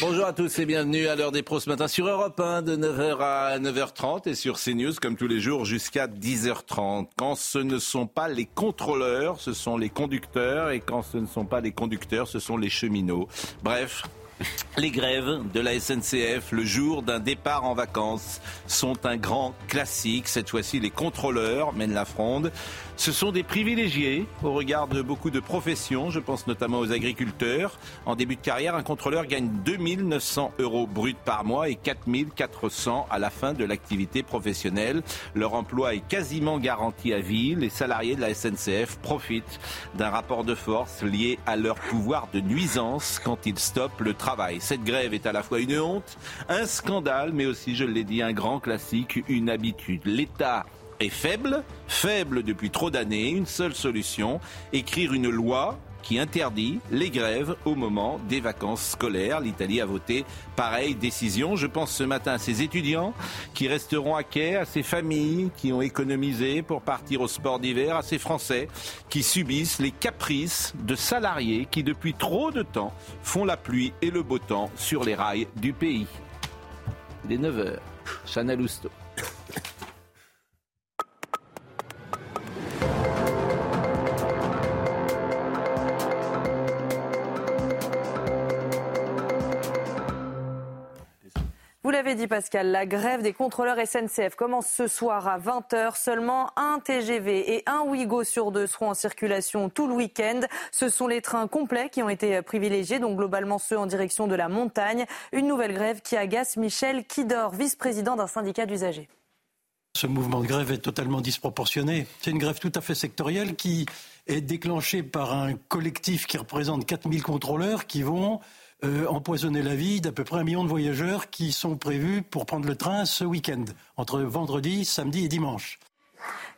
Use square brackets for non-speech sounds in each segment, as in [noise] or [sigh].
Bonjour à tous et bienvenue à l'heure des pros ce matin sur Europe 1 de 9h à 9h30 et sur CNews comme tous les jours jusqu'à 10h30. Quand ce ne sont pas les contrôleurs, ce sont les conducteurs et quand ce ne sont pas les conducteurs, ce sont les cheminots. Bref, [laughs] les grèves de la SNCF le jour d'un départ en vacances sont un grand classique. Cette fois-ci, les contrôleurs mènent la fronde. Ce sont des privilégiés au regard de beaucoup de professions. Je pense notamment aux agriculteurs. En début de carrière, un contrôleur gagne 2900 euros bruts par mois et 4400 à la fin de l'activité professionnelle. Leur emploi est quasiment garanti à vie. Les salariés de la SNCF profitent d'un rapport de force lié à leur pouvoir de nuisance quand ils stoppent le Cette grève est à la fois une honte, un scandale, mais aussi, je l'ai dit, un grand classique, une habitude. L'État est faible, faible depuis trop d'années. Une seule solution, écrire une loi qui interdit les grèves au moment des vacances scolaires. L'Italie a voté pareille décision. Je pense ce matin à ces étudiants qui resteront à quai, à ces familles qui ont économisé pour partir au sport d'hiver, à ces Français qui subissent les caprices de salariés qui depuis trop de temps font la pluie et le beau temps sur les rails du pays. Il est 9h. Chanel Housteau. Vous l'avez dit Pascal, la grève des contrôleurs SNCF commence ce soir à 20h. Seulement un TGV et un Ouigo sur deux seront en circulation tout le week-end. Ce sont les trains complets qui ont été privilégiés, donc globalement ceux en direction de la montagne. Une nouvelle grève qui agace Michel Kidor, vice-président d'un syndicat d'usagers. Ce mouvement de grève est totalement disproportionné. C'est une grève tout à fait sectorielle qui est déclenchée par un collectif qui représente 4000 contrôleurs qui vont euh, empoisonner la vie d'à peu près un million de voyageurs qui sont prévus pour prendre le train ce week-end, entre vendredi, samedi et dimanche.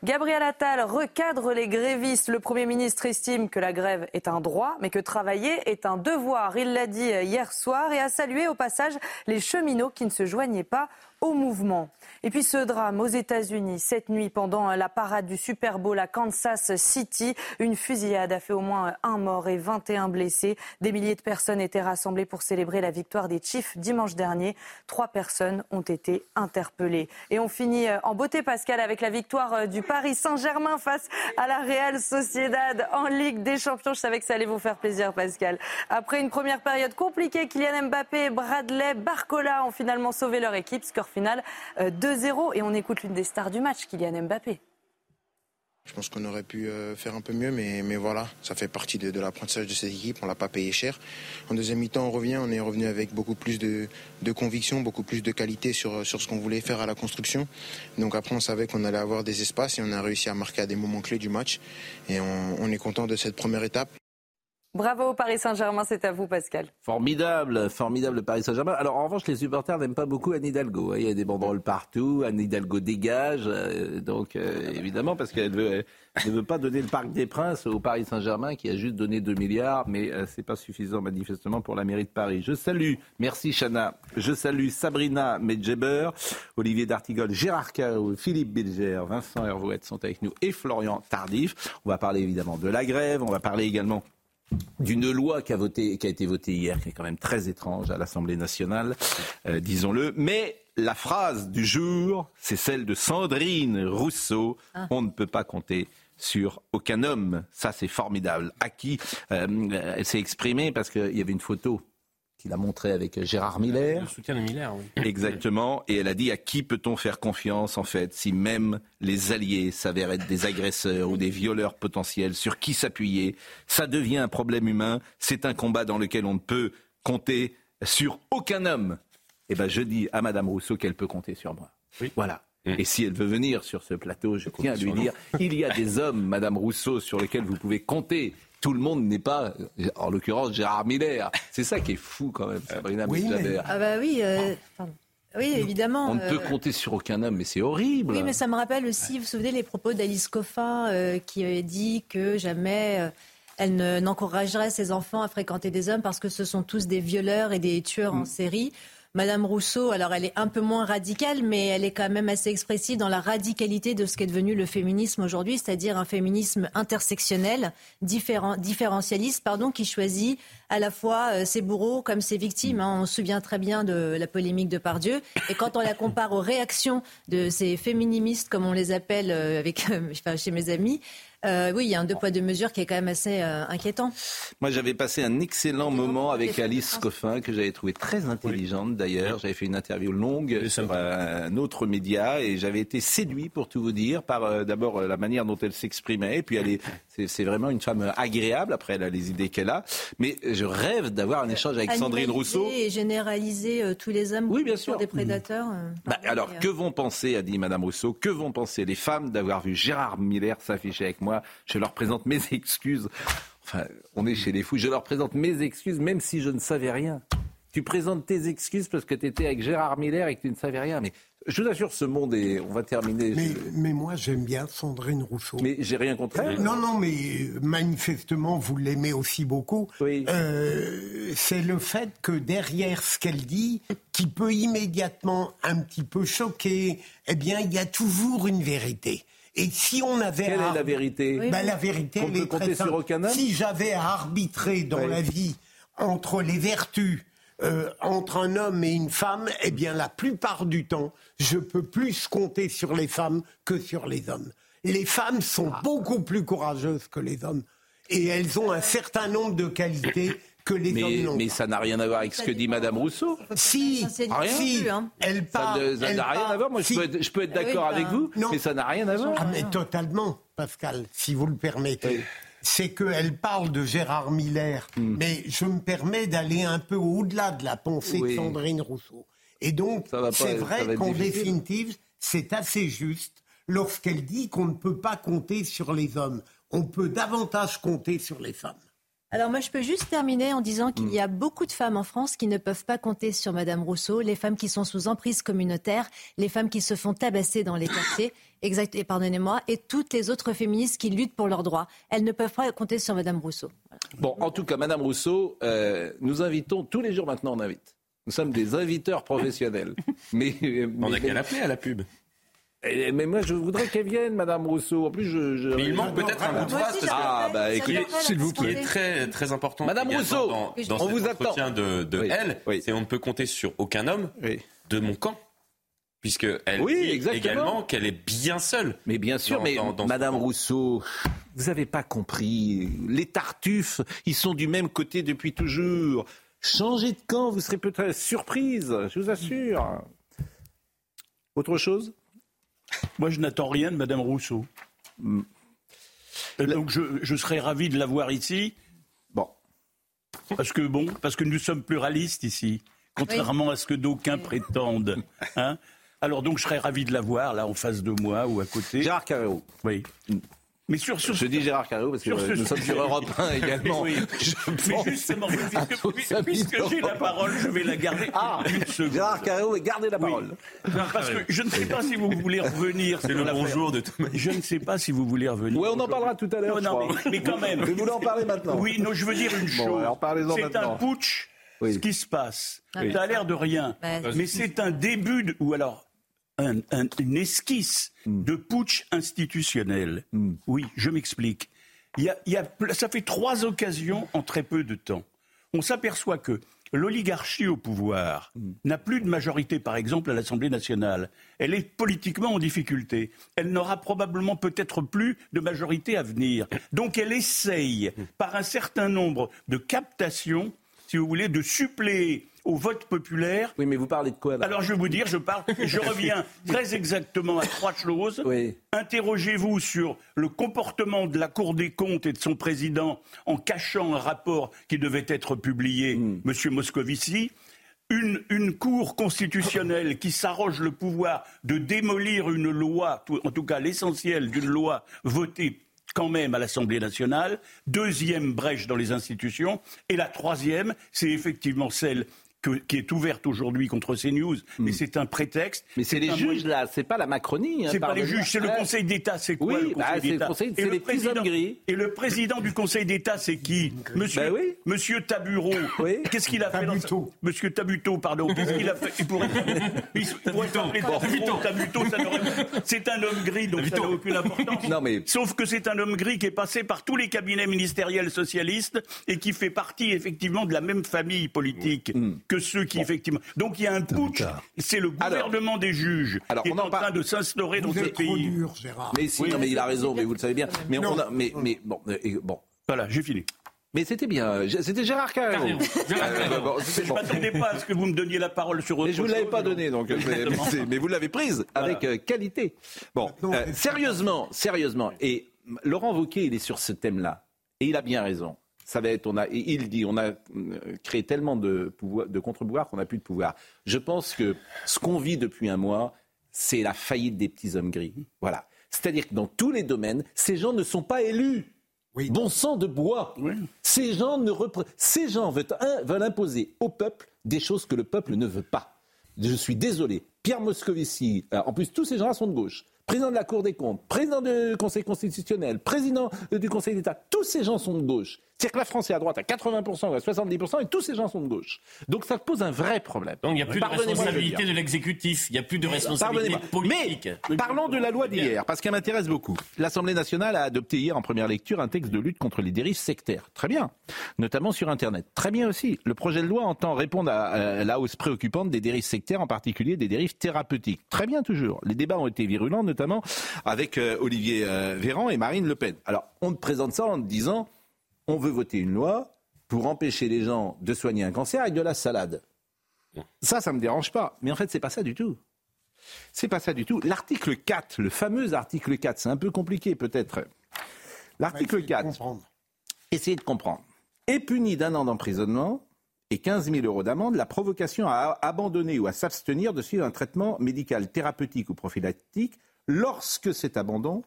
Gabriel Attal recadre les grévistes. Le Premier ministre estime que la grève est un droit, mais que travailler est un devoir. Il l'a dit hier soir et a salué au passage les cheminots qui ne se joignaient pas au mouvement. Et puis ce drame aux États-Unis, cette nuit, pendant la parade du Super Bowl à Kansas City, une fusillade a fait au moins un mort et 21 blessés. Des milliers de personnes étaient rassemblées pour célébrer la victoire des Chiefs dimanche dernier. Trois personnes ont été interpellées. Et on finit en beauté, Pascal, avec la victoire du Paris Saint-Germain face à la Real Sociedad en Ligue des Champions. Je savais que ça allait vous faire plaisir, Pascal. Après une première période compliquée, Kylian Mbappé Bradley Barcola ont finalement sauvé leur équipe. Score final 2-0 et on écoute l'une des stars du match, Kylian Mbappé. Je pense qu'on aurait pu euh, faire un peu mieux, mais, mais voilà, ça fait partie de, l'apprentissage de cette équipe. On l'a pas payé cher. En deuxième mi-temps, on revient, on est revenu avec beaucoup plus de, conviction, beaucoup plus de qualité sur, sur ce qu'on voulait faire à la construction. Donc après, on savait qu'on allait avoir des espaces et on a réussi à marquer à des moments clés du match. Et on est content de cette première étape. Bravo Paris Saint-Germain, c'est à vous Pascal. Formidable, formidable Paris Saint-Germain. Alors en revanche, les supporters n'aiment pas beaucoup Anne Hidalgo. Il y a des banderoles partout, Anne Hidalgo dégage, euh, donc euh, évidemment parce qu'elle ne veut pas donner le Parc des Princes au Paris Saint-Germain qui a juste donné 2 milliards, mais euh, c'est pas suffisant manifestement pour la mairie de Paris. Je salue, merci Chana, je salue Sabrina Medjeber, Olivier D'Artigol, Gérard Cao, Philippe Bilger, Vincent Hervouette sont avec nous et Florian Tardif. On va parler évidemment de la grève, on va parler également d'une loi qui a, voté, qui a été votée hier, qui est quand même très étrange à l'Assemblée nationale, euh, disons-le. Mais la phrase du jour, c'est celle de Sandrine Rousseau. On ne peut pas compter sur aucun homme. Ça, c'est formidable. À qui euh, elle s'est exprimée parce qu'il y avait une photo qu'il a montrée avec Gérard Miller. Le soutien de Miller, oui. Exactement. Et elle a dit à qui peut-on faire confiance en fait si même les alliés s'avèrent être des agresseurs ou des violeurs potentiels Sur qui s'appuyer? Ça devient un problème humain. C'est un combat dans lequel on ne peut compter sur aucun homme. Eh ben, je dis à Madame Rousseau qu'elle peut compter sur moi. Oui. Voilà. Et si elle veut venir sur ce plateau, je tiens à lui dire il y a des hommes, Madame Rousseau, sur lesquels vous pouvez compter tout le monde n'est pas, en l'occurrence, Gérard Miller. C'est ça qui est fou quand même, Sabrina oui, Ah bah oui, euh, Oui, évidemment. On ne peut compter sur aucun homme, mais c'est horrible. Oui, mais ça me rappelle aussi, vous vous souvenez, les propos d'Alice Coffin qui avait dit que jamais elle n'encouragerait ses enfants à fréquenter des hommes parce que ce sont tous des violeurs et des tueurs en mm. série. Madame Rousseau, alors elle est un peu moins radicale, mais elle est quand même assez expressive dans la radicalité de ce qu'est devenu le féminisme aujourd'hui, c'est-à-dire un féminisme intersectionnel, différent, différentialiste, pardon, qui choisit à la fois euh, ses bourreaux comme ses victimes. Hein. On se souvient très bien de la polémique de Pardieu. Et quand on la compare aux réactions de ces féministes, comme on les appelle euh, avec, [laughs] enfin, chez mes amis, euh, oui, il y a un deux poids deux mesures qui est quand même assez euh, inquiétant. Moi, j'avais passé un excellent moment avec Alice Coffin, que j'avais trouvé très intelligente d'ailleurs. J'avais fait une interview longue sur un autre média et j'avais été séduit, pour tout vous dire, par euh, d'abord la manière dont elle s'exprimait. Et puis, elle est, [laughs] c'est, vraiment une femme agréable. Après, elle a les idées qu'elle a. Mais je rêve d'avoir un échange avec Sandrine Rousseau. Et généraliser tous les hommes oui, bien sûr. des prédateurs. Bah, alors, que vont penser, a dit Madame Rousseau, que vont penser les femmes d'avoir vu Gérard Miller s'afficher avec moi je leur présente mes [laughs] excuses. Enfin, on est chez les fous. Je leur présente mes excuses, même si je ne savais rien. Tu présentes tes excuses parce que tu étais avec Gérard Miller et que tu ne savais rien. Mais je vous assure, ce monde est. On va terminer. Mais, moi, j'aime bien Sandrine Rousseau. Mais j'ai rien contre elle. Non, non, mais manifestement, vous l'aimez aussi beaucoup. Oui. Euh, c'est le fait que derrière ce qu'elle dit, qui peut immédiatement un petit peu choquer, eh bien, il y a toujours une vérité. Et si on avait... Quelle est la vérité ben, La vérité, elle est très sur aucun homme Si j'avais à arbitrer dans la vie entre les vertus euh, entre un homme et une femme, eh bien, la plupart du temps, je peux plus compter sur les femmes que sur les hommes. Les femmes sont ah. beaucoup plus courageuses que les hommes. Et elles ont un certain nombre de qualités mais, Mais ça n'a rien à voir avec ce que dit Madame Rousseau. Si, rien. si, hein. elle parle. Ça n'a rien à voir. Moi, je, peux être, d'accord avec vous, mais ça n'a rien à voir. Ah, mais totalement, Pascal, si vous le permettez. C'est qu'elle parle de Gérard Miller, hmm. mais je me permets d'aller un peu au-delà de la pensée de Sandrine Rousseau. Et donc, c'est vrai qu'en définitive, c'est assez juste lorsqu'elle dit qu'on ne peut pas compter sur les hommes. On peut davantage compter sur les femmes. Alors moi, je peux juste terminer en disant qu'il y a beaucoup de femmes en France qui ne peuvent pas compter sur Madame Rousseau, les femmes qui sont sous emprise communautaire, les femmes qui se font tabasser dans les quartiers, exact, et pardonnez-moi, et toutes les autres féministes qui luttent pour leurs droits. Elles ne peuvent pas compter sur Madame Rousseau. Bon, en tout cas, Madame Rousseau, euh, nous invitons tous les jours maintenant, on invite. Nous sommes des inviteurs professionnels. [laughs] mais, on n'a qu'à l'appeler à la pub. Mais moi, je voudrais qu'elle vienne, Madame Rousseau. En plus, je. Mais il manque peut-être un bout de phrase. Ah, bah écoutez, s'il vous plaît. Est très, très important. Madame Rousseau, dans, dans on vous attend. de, de elle, c'est on ne peut compter sur aucun homme de mon camp. Puisque elle oui, dit également qu'elle est bien seule. Mais bien sûr, mais Madame Rousseau, vous n'avez pas compris. Les Tartuffes, ils sont du même côté depuis toujours. Changez de camp, vous serez peut-être surprise, je vous assure. Autre chose? Moi, je n'attends rien de Madame Rousseau. Donc, je, serais ravi de la voir ici. Bon. Parce que, bon, parce que nous sommes pluralistes ici, contrairement à ce que d'aucuns prétendent. Hein Alors, donc, je serais ravi de la voir, là, en face de moi ou à côté. Gérard Carreau. Oui. Mais sur, sur Je dis Gérard Carreau parce que nous sommes sur Europe 1 [laughs] également. Oui. Mais justement, puisque, puisque j'ai la parole, je vais la garder ah, une seconde. Gérard Carreau, gardez la parole. parce que je ne sais pas si vous voulez revenir. C'est le bonjour de Thomas. Je ne sais pas si vous voulez revenir. Oui, on en parlera tout à l'heure. Non, mais, mais, quand même. Vous voulez en parler maintenant Oui, non, je veux dire une chose. c'est un putsch. Ce qui se passe, ça a l'air de rien, mais c'est un début de, ou alors une esquisse hmm. de putsch institutionnel. Hmm. Oui, je m'explique. Il y a, ça fait trois occasions en très peu de temps. On s'aperçoit que l'oligarchie au pouvoir hmm. n'a plus de majorité, par exemple, à l'Assemblée nationale. Elle est politiquement en difficulté. Elle n'aura probablement peut-être plus de majorité à venir. Donc elle essaye, par un certain nombre de captations, si vous voulez, de suppléer au vote populaire. Oui, mais vous parlez de quoi Alors je vais vous dire, je parle, [laughs] je reviens très exactement à trois choses. Interrogez-vous sur le comportement de la Cour des comptes et de son président en cachant un rapport qui devait être publié, hmm. Monsieur Moscovici. Une, une, cour constitutionnelle qui s'arroge le pouvoir de démolir une loi, en tout cas l'essentiel d'une loi votée quand même à l'Assemblée nationale. Deuxième brèche dans les institutions. Et la troisième, c'est effectivement celle qui est ouverte aujourd'hui contre CNews, mais hmm. c'est un prétexte. Mais c'est les juges là, c'est pas la Macronie. Hein, c'est pas les juges, c'est le Conseil d'État. C'est quoi le Conseil d'État Et le président Et le président du Conseil d'État, c'est qui Monsieur bah Monsieur Tabureau. Qu'est-ce qu'il a fait dans Monsieur Tabuteau, pardon. Qu'est-ce qu'il a fait Il pourrait. [laughs] Il pourrait Tabuteau. C'est un homme gris, donc ça n'a aucune importance. Non, mais... Sauf que c'est un homme gris qui est passé par tous les cabinets ministériels socialistes et qui fait partie effectivement de la même famille politique hmm. Que ceux qui, effectivement. Donc il y a un putsch. C'est le gouvernement des juges alors, qui est en train de s'instaurer dans ce pays. Dur, Gérard. Mais si, non, mais il a raison, mais vous le savez bien. Mais, on a, mais, mais bon, bon. Voilà, j'ai fini. Mais c'était bien. C'était Gérard. [laughs] Gérard euh, je ne m'attendais pas à ce que vous me donniez la parole sur autre Mais je ne vous l'avais pas donné, donc. Mais, vous l'avez prise avec euh, qualité. Bon, euh, sérieusement, sérieusement. Et Laurent Wauquiez, il est sur ce thème-là. Et il a bien raison ça va être, on a, et il dit, on a euh, créé tellement de, de contre-pouvoirs qu'on n'a plus de pouvoir. Je pense que ce qu'on vit depuis un mois, c'est la faillite des petits hommes gris. Voilà. C'est-à-dire que dans tous les domaines, ces gens ne sont pas élus. Bon sang de bois. Ces gens, ne ces gens veulent, veulent imposer au peuple des choses que le peuple ne veut pas. Je suis désolé. Pierre Moscovici, euh, en plus tous ces gens-là sont de gauche président de la Cour des comptes, président du Conseil constitutionnel, président du Conseil d'État, tous ces gens sont de gauche. C'est-à-dire que la France est à droite à 80% ou à 70% et tous ces gens sont de gauche. Donc ça pose un vrai problème. Donc il n'y a plus de responsabilité de l'exécutif, il n'y a plus de responsabilité politique. Mais parlons de la loi d'hier, parce qu'elle m'intéresse beaucoup. L'Assemblée nationale a adopté hier en première lecture un texte de lutte contre les dérives sectaires. Très bien. Notamment sur Internet. Très bien aussi. Le projet de loi entend répondre à la hausse préoccupante des dérives sectaires, en particulier des dérives thérapeutiques. Très bien toujours. Les débats ont été virulents, notamment avec euh, Olivier euh, Véran et Marine Le Pen. Alors on présente ça en disant on veut voter une loi pour empêcher les gens de soigner un cancer avec de la salade. Ça, ça ne me dérange pas. Mais en fait, c'est pas ça du tout. C'est pas ça du tout. L'article 4, le fameux article 4, c'est un peu compliqué peut-être. L'article 4, essayez de comprendre, est puni d'un an d'emprisonnement et 15 000 euros d'amende la provocation à abandonner ou à s'abstenir de suivre un traitement médical thérapeutique ou prophylactique lorsque cet abandon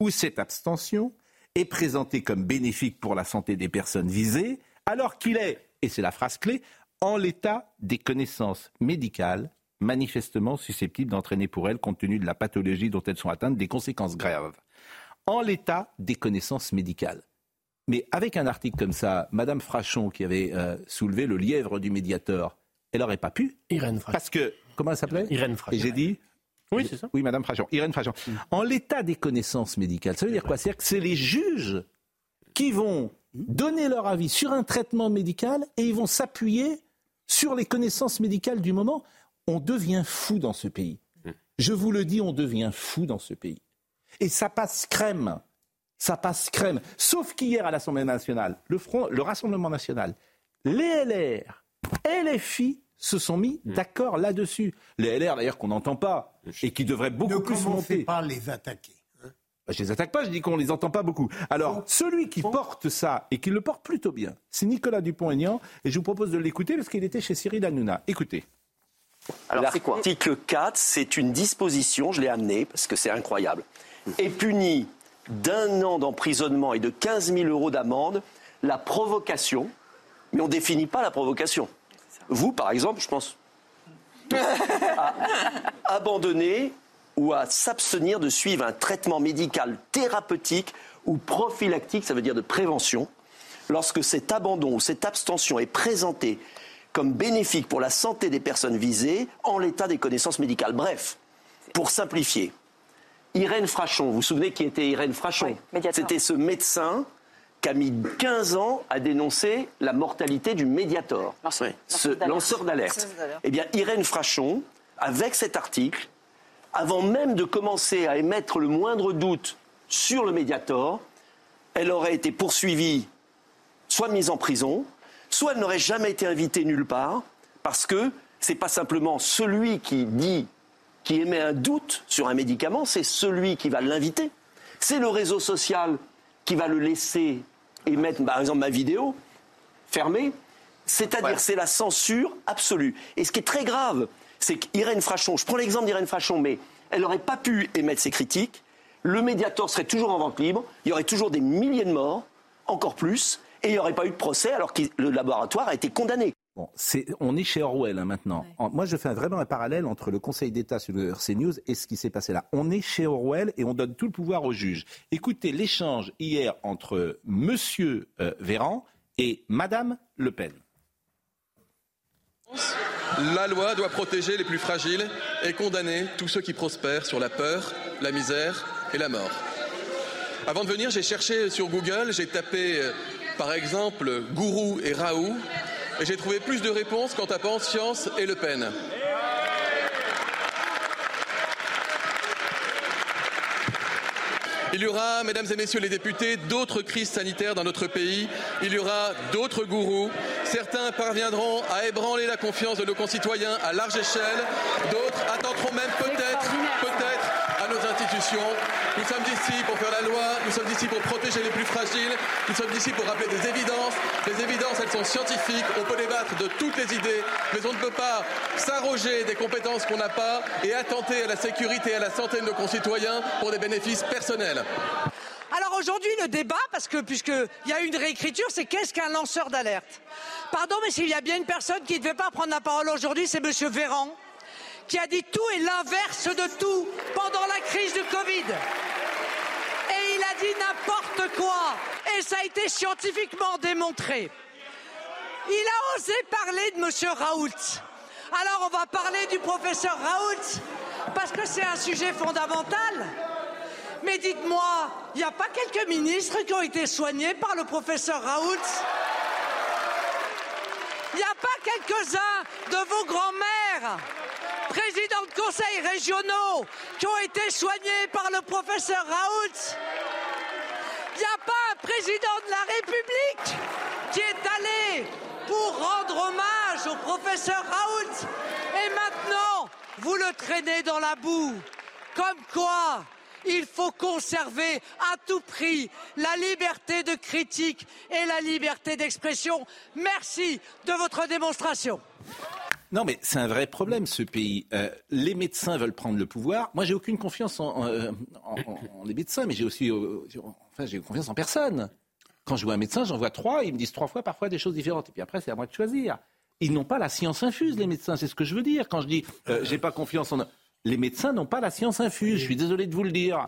ou cette abstention est présenté comme bénéfique pour la santé des personnes visées, alors qu'il est, et c'est la phrase clé, en l'état des connaissances médicales manifestement susceptibles d'entraîner pour elles, compte tenu de la pathologie dont elles sont atteintes, des conséquences graves. En l'état des connaissances médicales. Mais avec un article comme ça, Madame Frachon, qui avait euh, soulevé le lièvre du médiateur, elle n'aurait pas pu. Irène Frachon. Parce que, comment elle s'appelait? Irène Frachon. Et j'ai dit oui, c'est ça. Oui, Madame Frajon, Irène Frajon. Mm. En l'état des connaissances médicales, ça veut dire quoi? C'est-à-dire que c'est les juges qui vont donner leur avis sur un traitement médical et ils vont s'appuyer sur les connaissances médicales du moment. On devient fou dans ce pays. Mm. Je vous le dis, on devient fou dans ce pays. Et ça passe crème. Ça passe crème. Sauf qu'hier à l'Assemblée nationale, le, Front, le Rassemblement national, les LR filles se sont mis mm. d'accord là-dessus. Les LR, d'ailleurs, qu'on n'entend pas et qui devraient beaucoup plus monter. Ne pas les attaquer. Hein. Bah, je les attaque pas, je dis qu'on les entend pas beaucoup. Alors, celui qui porte ça et qui le porte plutôt bien, c'est Nicolas Dupont-Aignan, et je vous propose de l'écouter parce qu'il était chez Cyril Hanouna. Écoutez. Alors, L'article 4, c'est une disposition, je l'ai amené parce que c'est incroyable, est puni d'un an d'emprisonnement et de 15 000 euros d'amende la provocation, mais on ne définit pas la provocation. Vous, par exemple, je pense, à abandonner ou à s'abstenir de suivre un traitement médical thérapeutique ou prophylactique, ça veut dire de prévention, lorsque cet abandon ou cette abstention est présenté comme bénéfique pour la santé des personnes visées en l'état des connaissances médicales. Bref, pour simplifier, Irène Frachon, vous vous souvenez qui était Irène Frachon? C'était ce médecin qui a mis 15 ans à dénoncer la mortalité du Mediator, ce lanceur d'alerte. Eh bien, Irène Frachon, avec cet article, avant même de commencer à émettre le moindre doute sur le Mediator, elle aurait été poursuivie, soit mise en prison, soit elle n'aurait jamais été invitée nulle part, parce que c'est pas simplement celui qui dit, qui émet un doute sur un médicament, c'est celui qui va l'inviter. C'est le réseau social qui va le laisser émettre, par exemple, ma vidéo fermée. C'est-à-dire, c'est la censure absolue. Et ce qui est très grave, c'est qu'Irène Frachon, je prends l'exemple d'Irène Frachon, mais elle n'aurait pas pu émettre ses critiques le Mediator serait toujours en vente libre, il y aurait toujours des milliers de morts, encore plus, et il n'y aurait pas eu de procès alors que le laboratoire a été condamné. Bon, on est chez Orwell hein, maintenant. moi, je fais vraiment un parallèle entre le Conseil d'État sur le CNews et ce qui s'est passé là. On est chez Orwell et on donne tout le pouvoir au juge. Écoutez l'échange hier entre Monsieur euh, Véran et Madame Le Pen. La loi doit protéger les plus fragiles et condamner tous ceux qui prospèrent sur la peur, la misère et la mort. Avant de venir, j'ai cherché sur Google, j'ai tapé euh, par exemple Gourou et Raoult et j'ai trouvé plus de réponses quant à Science et Le Pen. Il y aura, mesdames et messieurs les députés, d'autres crises sanitaires dans notre pays. Il y aura d'autres gourous. Certains parviendront à ébranler la confiance de nos concitoyens à large échelle. D'autres attenteront même peut-être, peut-être Nous sommes ici pour faire la loi, nous sommes ici pour protéger les plus fragiles, nous sommes ici pour rappeler des évidences. Les évidences, elles sont scientifiques, on peut débattre de toutes les idées, mais on ne peut pas s'arroger des compétences qu'on n'a pas et attenter à la sécurité et à la santé de nos concitoyens pour des bénéfices personnels. Alors aujourd'hui, le débat, parce que puisqu'il y a une réécriture, c'est qu'est-ce qu'un lanceur d'alerte? Pardon, mais s'il y a bien une personne qui ne devait pas prendre la parole aujourd'hui, c'est Monsieur Véran qui a dit tout et l'inverse de tout pendant la crise du Covid. Et il a dit n'importe quoi. Et ça a été scientifiquement démontré. Il a osé parler de M. Raoult. Alors on va parler du professeur Raoult, parce que c'est un sujet fondamental. Mais dites-moi, il n'y a pas quelques ministres qui ont été soignés par le professeur Raoult? Il n'y a pas quelques-uns de vos grands-mères? Présidents de conseils régionaux qui ont été soignés par le professeur Raoult. Il n'y a pas un président de la République qui est allé pour rendre hommage au professeur Raoult. Et maintenant, vous le traînez dans la boue. Comme quoi, il faut conserver à tout prix la liberté de critique et la liberté d'expression. Merci de votre démonstration. Non, mais c'est un vrai problème, ce pays. Euh, les médecins veulent prendre le pouvoir. Moi, j'ai aucune confiance en, euh, les médecins, mais j'ai aussi euh, enfin, j'ai confiance en personne. Quand je vois un médecin, j'en vois trois, ils me disent trois fois parfois des choses différentes. Et puis après, c'est à moi de choisir. Ils n'ont pas la science infuse, les médecins. C'est ce que je veux dire. Quand je dis j'ai pas confiance en les médecins n'ont pas la science infuse. Je suis désolé de vous le dire.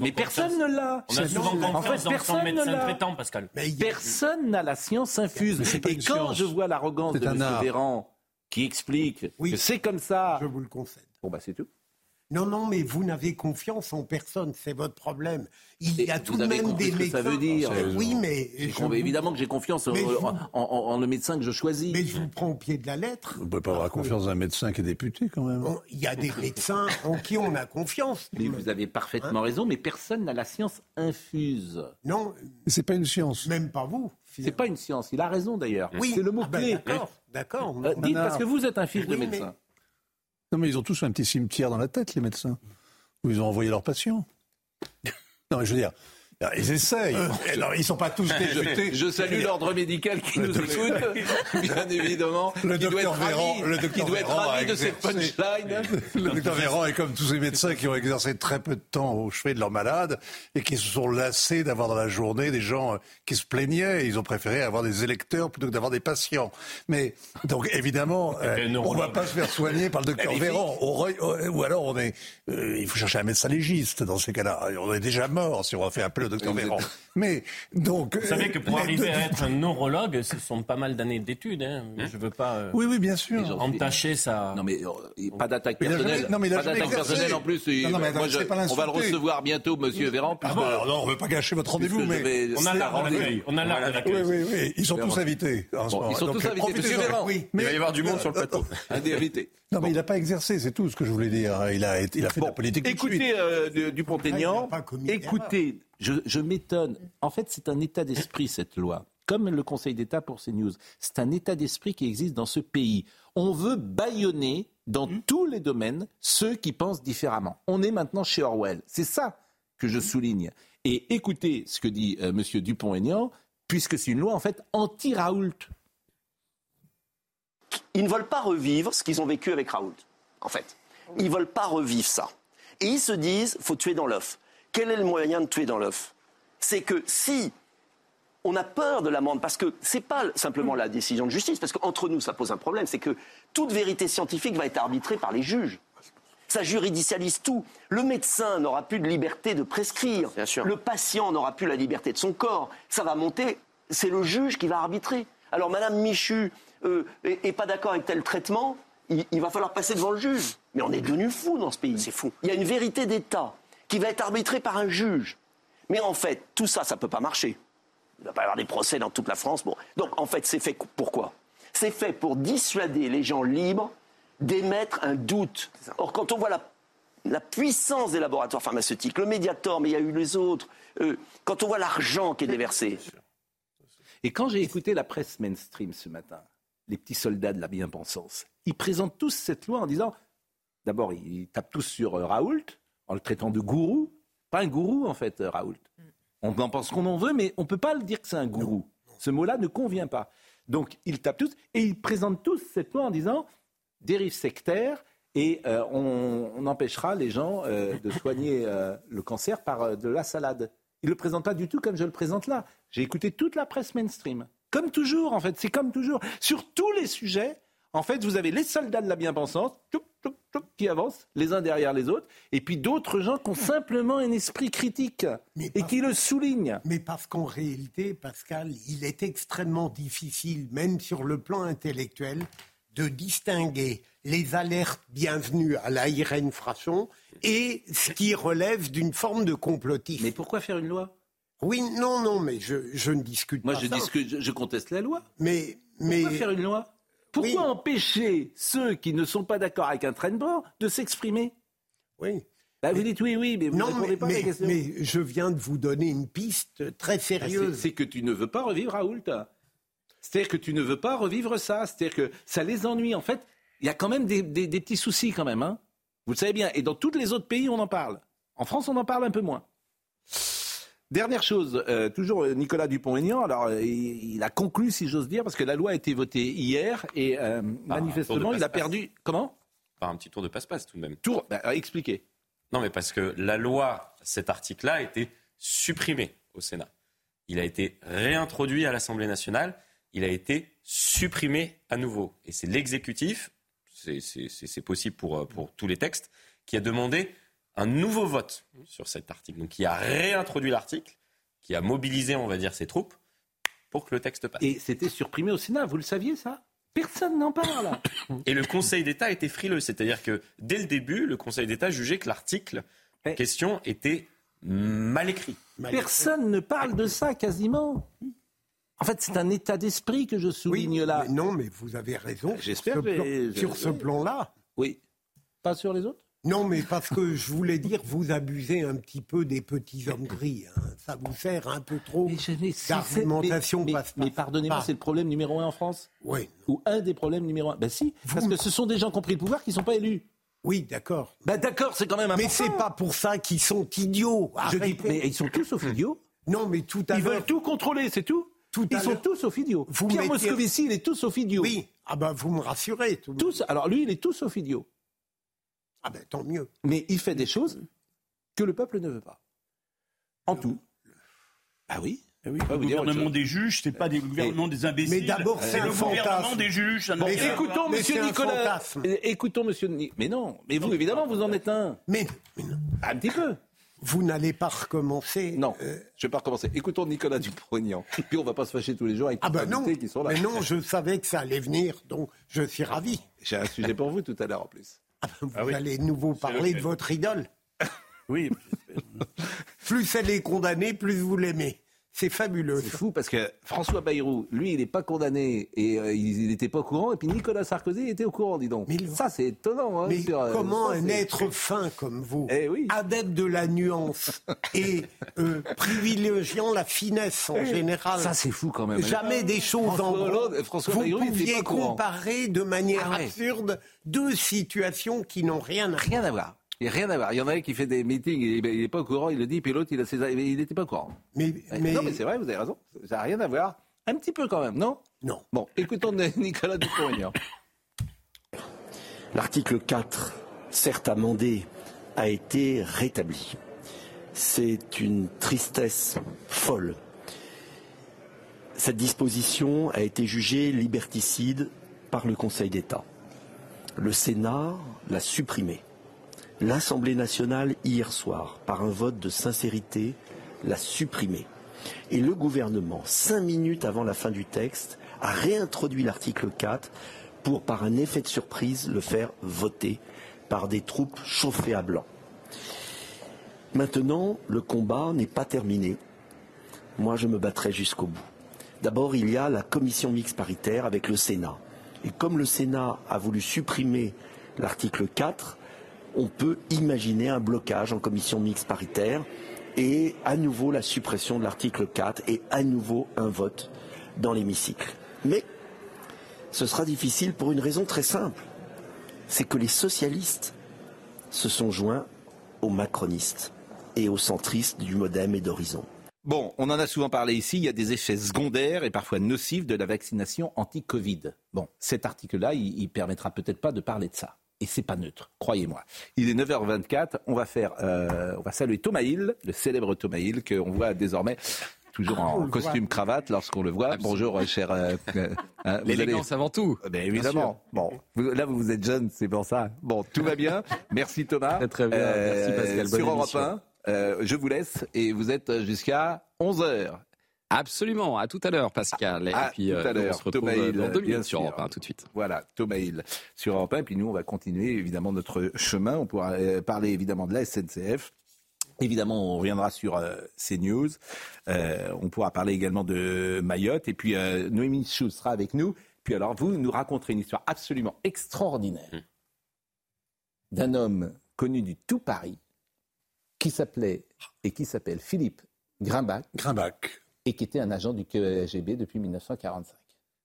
mais personne ne l'a. On a souvent en fait, personne ne l'a. Pascal. Personne n'a la science infuse. Et quand je vois l'arrogance de M. Véran, qui explique que c'est comme ça. Je vous le concède. Bon, bah c'est tout. Non, non, mais vous n'avez confiance en personne, c'est votre problème. Il y a tout de même des médecins. ça veut dire. Oui, mais évidemment que j'ai confiance en, le médecin que je choisis. Mais je vous prends au pied de la lettre. On ne peut pas avoir confiance dans un médecin qui est député, quand même. Il y a des médecins en qui on a confiance. Mais vous avez parfaitement hein raison, mais personne n'a la science infuse. Non, c'est pas une science. Même pas vous. C'est pas une science. Il a raison d'ailleurs. Oui, c'est le mot ah ben, clé. D'accord, d'accord. Euh, dites parce que vous êtes un fils de médecin. Non, mais ils ont tous un petit cimetière dans la tête, les médecins, où ils ont envoyé leurs patients. non, mais je veux dire, ils essayent. Euh, alors, ils sont pas tous [laughs] députés. Je, salue l'ordre médical qui nous écoute, bien évidemment. Le docteur Véran, le docteur qui doit être de cette punchline. Le docteur Véran est comme tous ces médecins qui ont exercé très peu de temps au chevet de leurs malades et qui se sont lassés d'avoir dans la journée des gens euh, qui se plaignaient. Ils ont préféré avoir des électeurs plutôt que d'avoir des patients. Mais donc évidemment, [laughs] euh, on ne va pas se faire soigner par le docteur Véran. Ou alors on est, il faut chercher un médecin légiste dans ces cas-là. On est déjà mort si on va faire appeler docteur Véran. Mais donc. Vous savez que pour arriver à être un neurologue, ce sont pas mal d'années d'études. Hein. hein Je veux pas. Euh, oui, oui, bien sûr. Entacher ça. Non, mais euh, pas d'attaque personnelle. Non, mais pas d'attaque personnelle en plus. Non, mais moi, je, on va le recevoir bientôt, Monsieur Véran. Ah bon, alors non, on veut pas gâcher votre rendez-vous, mais on a l'art de On a l'art de Oui, oui, oui. Ils sont tous invités. Ils sont tous invités. Monsieur Véran. Il va y avoir du monde sur le plateau. [laughs] Invité. Non, mais il n'a pas exercé, c'est tout ce que je voulais dire. Il a, il a fait de la politique. Écoutez, euh, Dupont-Aignan, écoutez, je, je m'étonne. En fait, c'est un état d'esprit, cette loi. Comme le Conseil d'État pour CNews. C'est un état d'esprit qui existe dans ce pays. On veut bâillonner dans mmh. tous les domaines ceux qui pensent différemment. On est maintenant chez Orwell. C'est ça que je souligne. Et écoutez ce que dit euh, M. Dupont-Aignan, puisque c'est une loi en fait anti-Raoult ils ne veulent pas revivre ce qu'ils ont vécu avec Raoult, en fait. Ils ne veulent pas revivre ça. Et ils se disent, faut tuer dans l'œuf. Quel est le moyen de tuer dans l'œuf? C'est que si on a peur de l'amende parce que ce n'est pas simplement la décision de justice, parce qu'entre nous, ça pose un problème, c'est que toute vérité scientifique va être arbitrée par les juges. Ça juridicialise tout. Le médecin n'aura plus de liberté de prescrire. Le patient n'aura plus la liberté de son corps. Ça va monter. C'est le juge qui va arbitrer. Alors, Madame Michu n'est euh, pas d'accord avec tel traitement. Il, il, va falloir passer devant le juge. Mais on est devenu fou dans ce pays. C'est fou. Il y a une vérité d'État qui va être arbitrée par un juge. Mais en fait, tout ça, ça ne peut pas marcher. Il ne va pas y avoir des procès dans toute la France. Bon. Donc, en fait, c'est fait pourquoi? C'est fait pour dissuader les gens libres d'émettre un doute. Or, quand on voit la, puissance des laboratoires pharmaceutiques, le Mediator, mais il y a eu les autres, euh, quand on voit l'argent qui est déversé. Et quand j'ai écouté la presse mainstream ce matin, les petits soldats de la bien-pensance, ils présentent tous cette loi en disant, d'abord, ils tapent tous sur euh, Raoult, en le traitant de gourou. Pas un gourou, en fait, euh, Raoult. On en pense qu'on en veut, mais on ne peut pas le dire que c'est un gourou. Ce mot-là ne convient pas. Donc, ils tapent tous et ils présentent tous cette loi en disant dérive sectaire et euh, on, empêchera les gens euh, de soigner euh, le cancer par de la salade. Il ne le présentent pas du tout comme je le présente là. J'ai écouté toute la presse mainstream. Comme toujours, en fait, c'est comme toujours. Sur tous les sujets, en fait, vous avez les soldats de la bien-pensance qui avancent les uns derrière les autres, et puis d'autres gens qui ont simplement un esprit critique et qui le soulignent. Mais parce qu'en réalité, Pascal, il est extrêmement difficile, même sur le plan intellectuel, de distinguer les alertes bienvenues à la Irène Frachon et ce qui relève d'une forme de complotisme. Mais pourquoi faire une loi? Oui, non, non, mais je, ne discute pas. Moi, je discute, je, conteste la loi. Mais, mais pourquoi faire une loi? Pourquoi empêcher ceux qui ne sont pas d'accord avec un train de bord de s'exprimer? Oui. Bah, vous dites oui, oui, mais vous ne répondez pas mais, à la question. Mais je viens de vous donner une piste très ah, sérieuse. C'est que tu ne veux pas revivre Raoult. C'est-à-dire que tu ne veux pas revivre ça. C'est-à-dire que ça les ennuie. En fait, il y a quand même des, petits soucis quand même. Hein. Vous le savez bien. Et dans tous les autres pays, on en parle. En France, on en parle un peu moins. Dernière chose, euh, toujours euh, Nicolas Dupont-Aignan. Alors, euh, il, a conclu, si j'ose dire, parce que la loi a été votée hier et manifestement, il a perdu. Comment? Par un petit tour de passe-passe tout de même. Tour, bah, expliquez. Non, mais parce que la loi, cet article-là, a été supprimé au Sénat. Il a été réintroduit à l'Assemblée nationale il a été supprimé à nouveau. Et c'est l'exécutif, c'est possible pour, pour tous les textes, qui a demandé un nouveau vote sur cet article. Donc qui a réintroduit l'article, qui a mobilisé, on va dire, ses troupes pour que le texte passe. Et c'était supprimé au Sénat, vous le saviez ça? Personne n'en parle. [coughs] Et le Conseil d'État était frileux, c'est-à-dire que dès le début, le Conseil d'État jugeait que l'article en question était mal écrit. Personne ne parle de ça quasiment. En fait, c'est un état d'esprit que je souligne là. non, mais vous avez raison. J'espère. Sur ce plan-là. Oui. Pas sur les autres? Non, mais parce que je voulais dire, vous abusez un petit peu des petits hommes gris. Hein. Ça vous sert un peu trop d'argumentation. Mais, mais, pardonnez-moi, c'est le problème numéro un en France Oui. Ou un des problèmes numéro un Ben si, parce que ce sont des gens qui ont pris le pouvoir qui ne sont pas élus. Oui, d'accord. Ben d'accord, c'est quand même important. Mais c'est pas pour ça qu'ils sont idiots. Je dis, mais ils sont tous sauf idiots. Non, mais tout à Ils veulent tout contrôler, c'est tout. Ils sont tous sauf idiots. Vous Pierre Moscovici, il est tous sauf idiots. Oui, ah ben vous me rassurez. Tout tous, alors lui, il est tous sauf idiots. Ah ben tant mieux. Mais il fait des choses que le peuple ne veut pas. En tout. Ah oui eh oui, le gouvernement des juges, c'est pas des gouvernements des imbéciles. Mais d'abord, c'est le gouvernement des juges. écoutons, Monsieur Nicolas. Écoutons, Monsieur. Mais non, mais vous, évidemment, vous en êtes un. Mais, un petit peu vous n'allez pas recommencer. Non, euh, je ne vais pas recommencer. Écoutons Nicolas Dupont-Aignan. [laughs] Puis on ne va pas se fâcher tous les jours avec ah ben non, qui sont là. Mais non, je savais que ça allait venir, donc je suis ravi. J'ai un sujet pour vous tout à l'heure en plus. Ah ben, vous ah allez nouveau parler de votre idole. oui. [laughs] plus elle est condamnée, plus vous l'aimez. C'est fabuleux. C'est fou parce que François Bayrou, lui, il n'est pas condamné et euh, il n'était pas au courant. Et puis Nicolas Sarkozy était au courant, dis donc. Mais ça, c'est étonnant. Hein, mais euh, comment un être fin comme vous, eh oui. adepte de la nuance [laughs] et euh, privilégiant la finesse en général. Ça, c'est fou quand même. Hein. Jamais des choses en François vous Bayrou, pouviez comparer de manière ah absurde deux situations qui n'ont rien à rien à voir. Il n'y a rien à voir. Il y en a un qui fait des meetings, il n'est pas au courant, il le dit, puis l'autre, il il n'était pas au courant. Mais, Non, mais c'est vrai, vous avez raison. Ça n'a rien à voir. Un petit peu quand même, non? Non. Bon, écoutons [laughs] Nicolas Dupont-Aignan. L'article 4, certes amendé, a été rétabli. c'est une tristesse folle. Cette disposition a été jugée liberticide par le Conseil d'État. Le Sénat l'a supprimée. L'Assemblée nationale, hier soir, par un vote de sincérité, l'a supprimée. Et le gouvernement, cinq minutes avant la fin du texte, a réintroduit l'article 4 pour, par un effet de surprise, le faire voter par des troupes chauffées à blanc. Maintenant, le combat n'est pas terminé. Moi, je me battrai jusqu'au bout. D'abord, il y a la commission mixte paritaire avec le Sénat. Et comme le Sénat a voulu supprimer l'article 4, on peut imaginer un blocage en commission mixte paritaire et à nouveau la suppression de l'article 4 et à nouveau un vote dans l'hémicycle. Mais ce sera difficile pour une raison très simple. C'est que les socialistes se sont joints aux macronistes et aux centristes du Modem et d'Horizon. Bon, on en a souvent parlé ici, il y a des effets secondaires et parfois nocifs de la vaccination anti-Covid. Bon, cet article-là, il, permettra peut-être pas de parler de ça. Et c'est pas neutre, croyez-moi. Il est 9h24, on va faire, euh, on va saluer Thomas Hill, le célèbre Thomas Hill, qu'on voit désormais toujours en costume cravate lorsqu'on le voit. Bonjour, euh, cher. Euh, hein, L'élégance avant tout. Ben, évidemment. Bon, là vous, êtes jeune, c'est pour ça. Bon, tout va bien. Merci Thomas. Très, très bien. Merci Pascal. sur Europe 1, je vous laisse et vous êtes jusqu'à 11 h Absolument. À tout à l'heure, Pascal. et puis, euh, on se retrouve Hill, dans deux minutes sur Europe 1, tout de suite. Voilà, Thomas Hill sur Europe 1. Et puis nous, on va continuer évidemment notre chemin. On pourra euh, parler évidemment de la SNCF. Évidemment, on reviendra sur euh, CNews. Euh, on pourra parler également de Mayotte. Et puis, euh, Noémie Schulz sera avec nous. Puis alors, vous nous raconterez une histoire absolument extraordinaire Mmh. d'un homme connu du tout Paris qui s'appelait et qui s'appelle Philippe Grimbach. Grimbach. Et qui était un agent du KGB depuis 1945.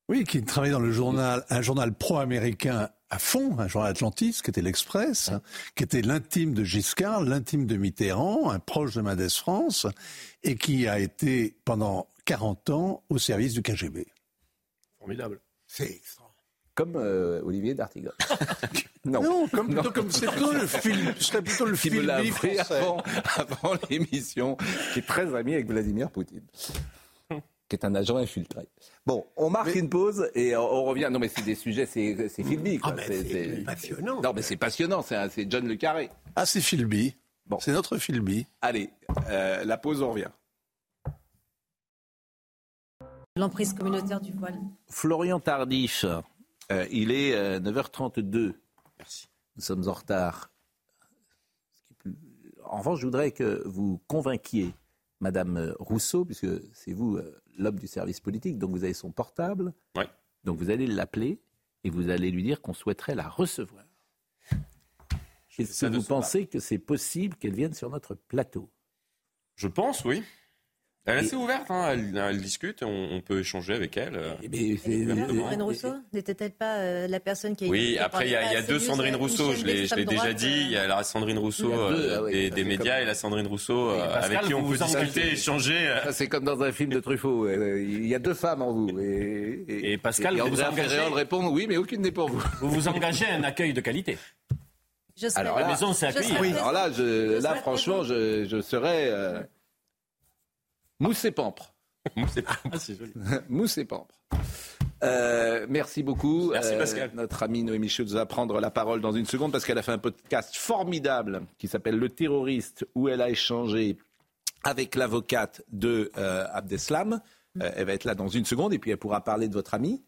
Oui, qui travaillait dans le journal, un journal pro-américain à fond, un journal Atlantis, qui était l'Express, hein, qui était l'intime de Giscard, l'intime de Mitterrand, un proche de Mendes France, et qui a été pendant 40 ans au service du KGB. Formidable. C'est extra. Comme euh, Olivier d'Artigot. [laughs] non. Non, comme, plutôt comme c'est plutôt le film, ce serait plutôt le qui me film français. avant, [laughs] avant l'émission, qui est très ami avec Vladimir Poutine, qui est un agent infiltré. Bon, on marque une pause et on, on revient. Non, mais c'est des sujets, c'est c'est Philby. Ah, mais c'est passionnant. Non, mais c'est passionnant, c'est John Le Carré. Ah, c'est Philby. Bon. C'est notre Philby. Allez, euh, la pause, on revient. L'emprise communautaire du voile. Florian Tardif, euh, il est euh, 9h32. Merci. Nous sommes en retard. En revanche, je voudrais que vous convainquiez Madame Rousseau, puisque c'est vous euh, l'homme du service politique, donc vous avez son portable. Ouais. Donc vous allez l'appeler et vous allez lui dire qu'on souhaiterait la recevoir. Est-ce que vous pas. pensez que c'est possible qu'elle vienne sur notre plateau? Je pense, oui. Elle est assez ouverte, hein. elle, elle discute, on, on peut échanger avec elle. euh. Eh bien, c'est- Sandrine Rousseau n'était-elle pas euh, la personne qui a Oui, après il y a, il y a parlé deux Sandrine Rousseau, je l'ai déjà droite, dit. Il y a la Sandrine Rousseau euh, ah des, c'est médias comme- et la Sandrine Rousseau euh, Pascal, avec qui on vous peut discuter, échanger. euh. C'est comme dans un film de Truffaut. euh, Il y a deux femmes en vous. Et, Et Pascal, et vous vous engagez- Ferreira répond oui, mais aucune n'est pour vous. Vous vous engagez à un accueil de qualité. Je Alors La maison s'est je accueillie. serais- oui, alors là, je, là franchement, je, je serais euh, [laughs] mousse et pampre. Ah, c'est joli. [laughs] mousse et pampre. Euh, merci beaucoup. Merci, Pascal. Notre amie Noémie Schultz va prendre la parole dans une seconde parce qu'elle a fait un podcast formidable qui s'appelle Le terroriste où elle a échangé avec l'avocate de euh, Abdeslam. Euh, elle va être là dans une seconde et puis elle pourra parler de votre ami.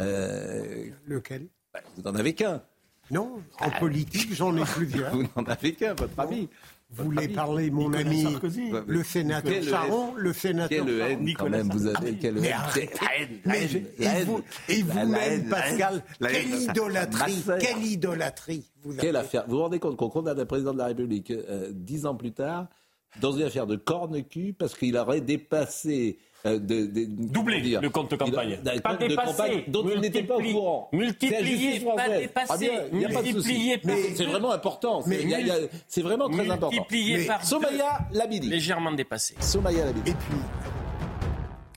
Euh, Lequel? bah, vous n'en avez qu'un. Non, en politique, j'en ai plusieurs. [laughs] Vous n'en avez qu'un, votre ami. Vous voulez parler, mon ami, Sarkozy. le sénateur Charon, le sénateur Quelle haine quand Nicolas même vous avez. Quelle Mais haine. La la et vous-même, Pascal, quelle idolâtrie, quelle idolâtrie vous Quelle affaire Vous vous rendez compte qu'on condamne un président de la République euh, dix ans plus tard dans une affaire de corne-cul parce qu'il aurait dépassé. Euh, de, de- dire le compte de campagne. Pas de dépassé, campagne dont il n'était pas au courant. Justice pas Ah bien, il n'y a pas de c'est vraiment important. C'est vraiment très important. Multiplié Mais- par. Somaya Labidi. Légèrement dépassé. Somaya Labidi. Et puis,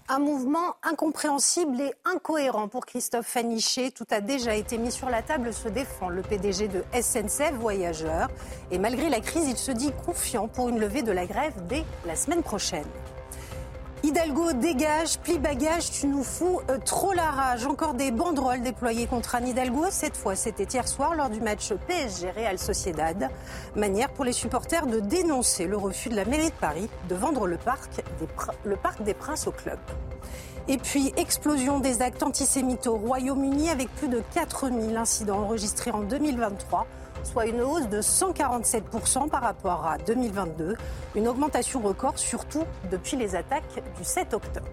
Un mouvement incompréhensible et incohérent pour Christophe Fanichet. Tout a déjà été mis sur la table, se défend le PDG de SNCF Voyageurs. Et malgré la crise, il se dit confiant pour une levée de la grève dès la semaine prochaine. Hidalgo dégage, plie bagage, tu nous fous euh, trop la rage. Encore des banderoles déployées contre Anne Hidalgo. Cette fois, c'était hier soir lors du match PSG Real Sociedad. Manière pour les supporters de dénoncer le refus de la mairie de Paris de vendre le parc des, le parc des Princes au club. Et puis, explosion des actes antisémites au Royaume-Uni avec plus de 4000 incidents enregistrés en 2023 soit une hausse de 147% par rapport à 2022, une augmentation record surtout depuis les attaques du 7 octobre.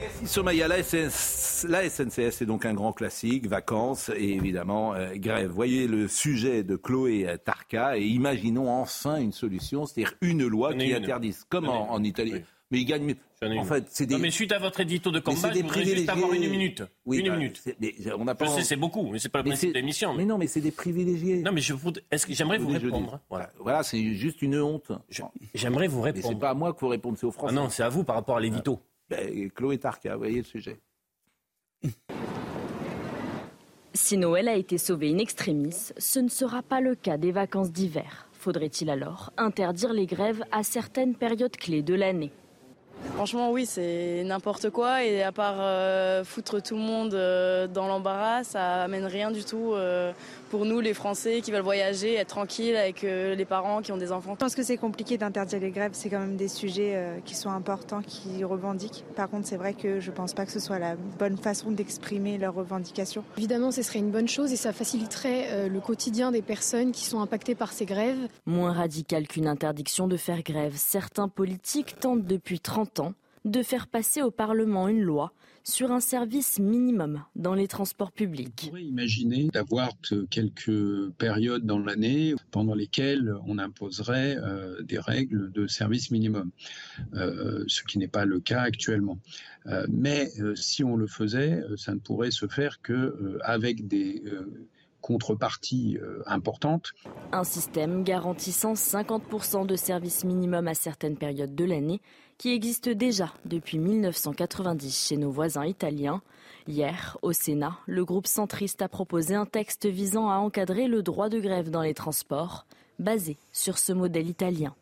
Merci Somaya. La, SNCF, c'est donc un grand classique, vacances et évidemment euh, grève. Voyez le sujet de Chloé Tarka et imaginons enfin une solution, c'est-à-dire une loi qui interdise, comme en, Italie. Mais il gagne. En fait, c'est des. Non, mais suite à votre édito de combat, je voudrais juste avoir une minute. Oui, une bah, minute. on a pas... Je sais, c'est beaucoup, mais c'est pas le principe de l'émission. Mais... non, mais c'est des privilégiés. Non, mais je est-ce que j'aimerais vous répondre Voilà, voilà c'est juste une honte. J'aimerais vous répondre. Mais c'est pas à moi qu'il faut répondre, c'est aux Français. Ah non, c'est à vous par rapport à l'édito. Ben, Chloé Tarka, vous voyez le sujet. [laughs] Si Noël a été sauvé in extremis, ce ne sera pas le cas des vacances d'hiver. Faudrait-il alors interdire les grèves à certaines périodes clés de l'année? Franchement, oui, c'est n'importe quoi. Et à part euh, foutre tout le monde euh, dans l'embarras, ça amène rien du tout euh, pour nous, les Français qui veulent voyager, être tranquilles avec les parents qui ont des enfants. Je pense que c'est compliqué d'interdire les grèves. C'est quand même des sujets qui sont importants, qui revendiquent. Par contre, c'est vrai que je ne pense pas que ce soit la bonne façon d'exprimer leurs revendications. Évidemment, ce serait une bonne chose et ça faciliterait le quotidien des personnes qui sont impactées par ces grèves. Moins radical qu'une interdiction de faire grève, certains politiques tentent depuis 30 ans de faire passer au Parlement une loi sur un service minimum dans les transports publics. On pourrait imaginer d'avoir quelques périodes dans l'année pendant lesquelles on imposerait euh, des règles de service minimum, euh, ce qui n'est pas le cas actuellement. Euh, mais si on le faisait, ça ne pourrait se faire qu'avec des contreparties importantes. Un système garantissant 50% de service minimum à certaines périodes de l'année qui existe déjà depuis 1990 chez nos voisins italiens. Hier, au Sénat, le groupe centriste a proposé un texte visant à encadrer le droit de grève dans les transports, basé sur ce modèle italien.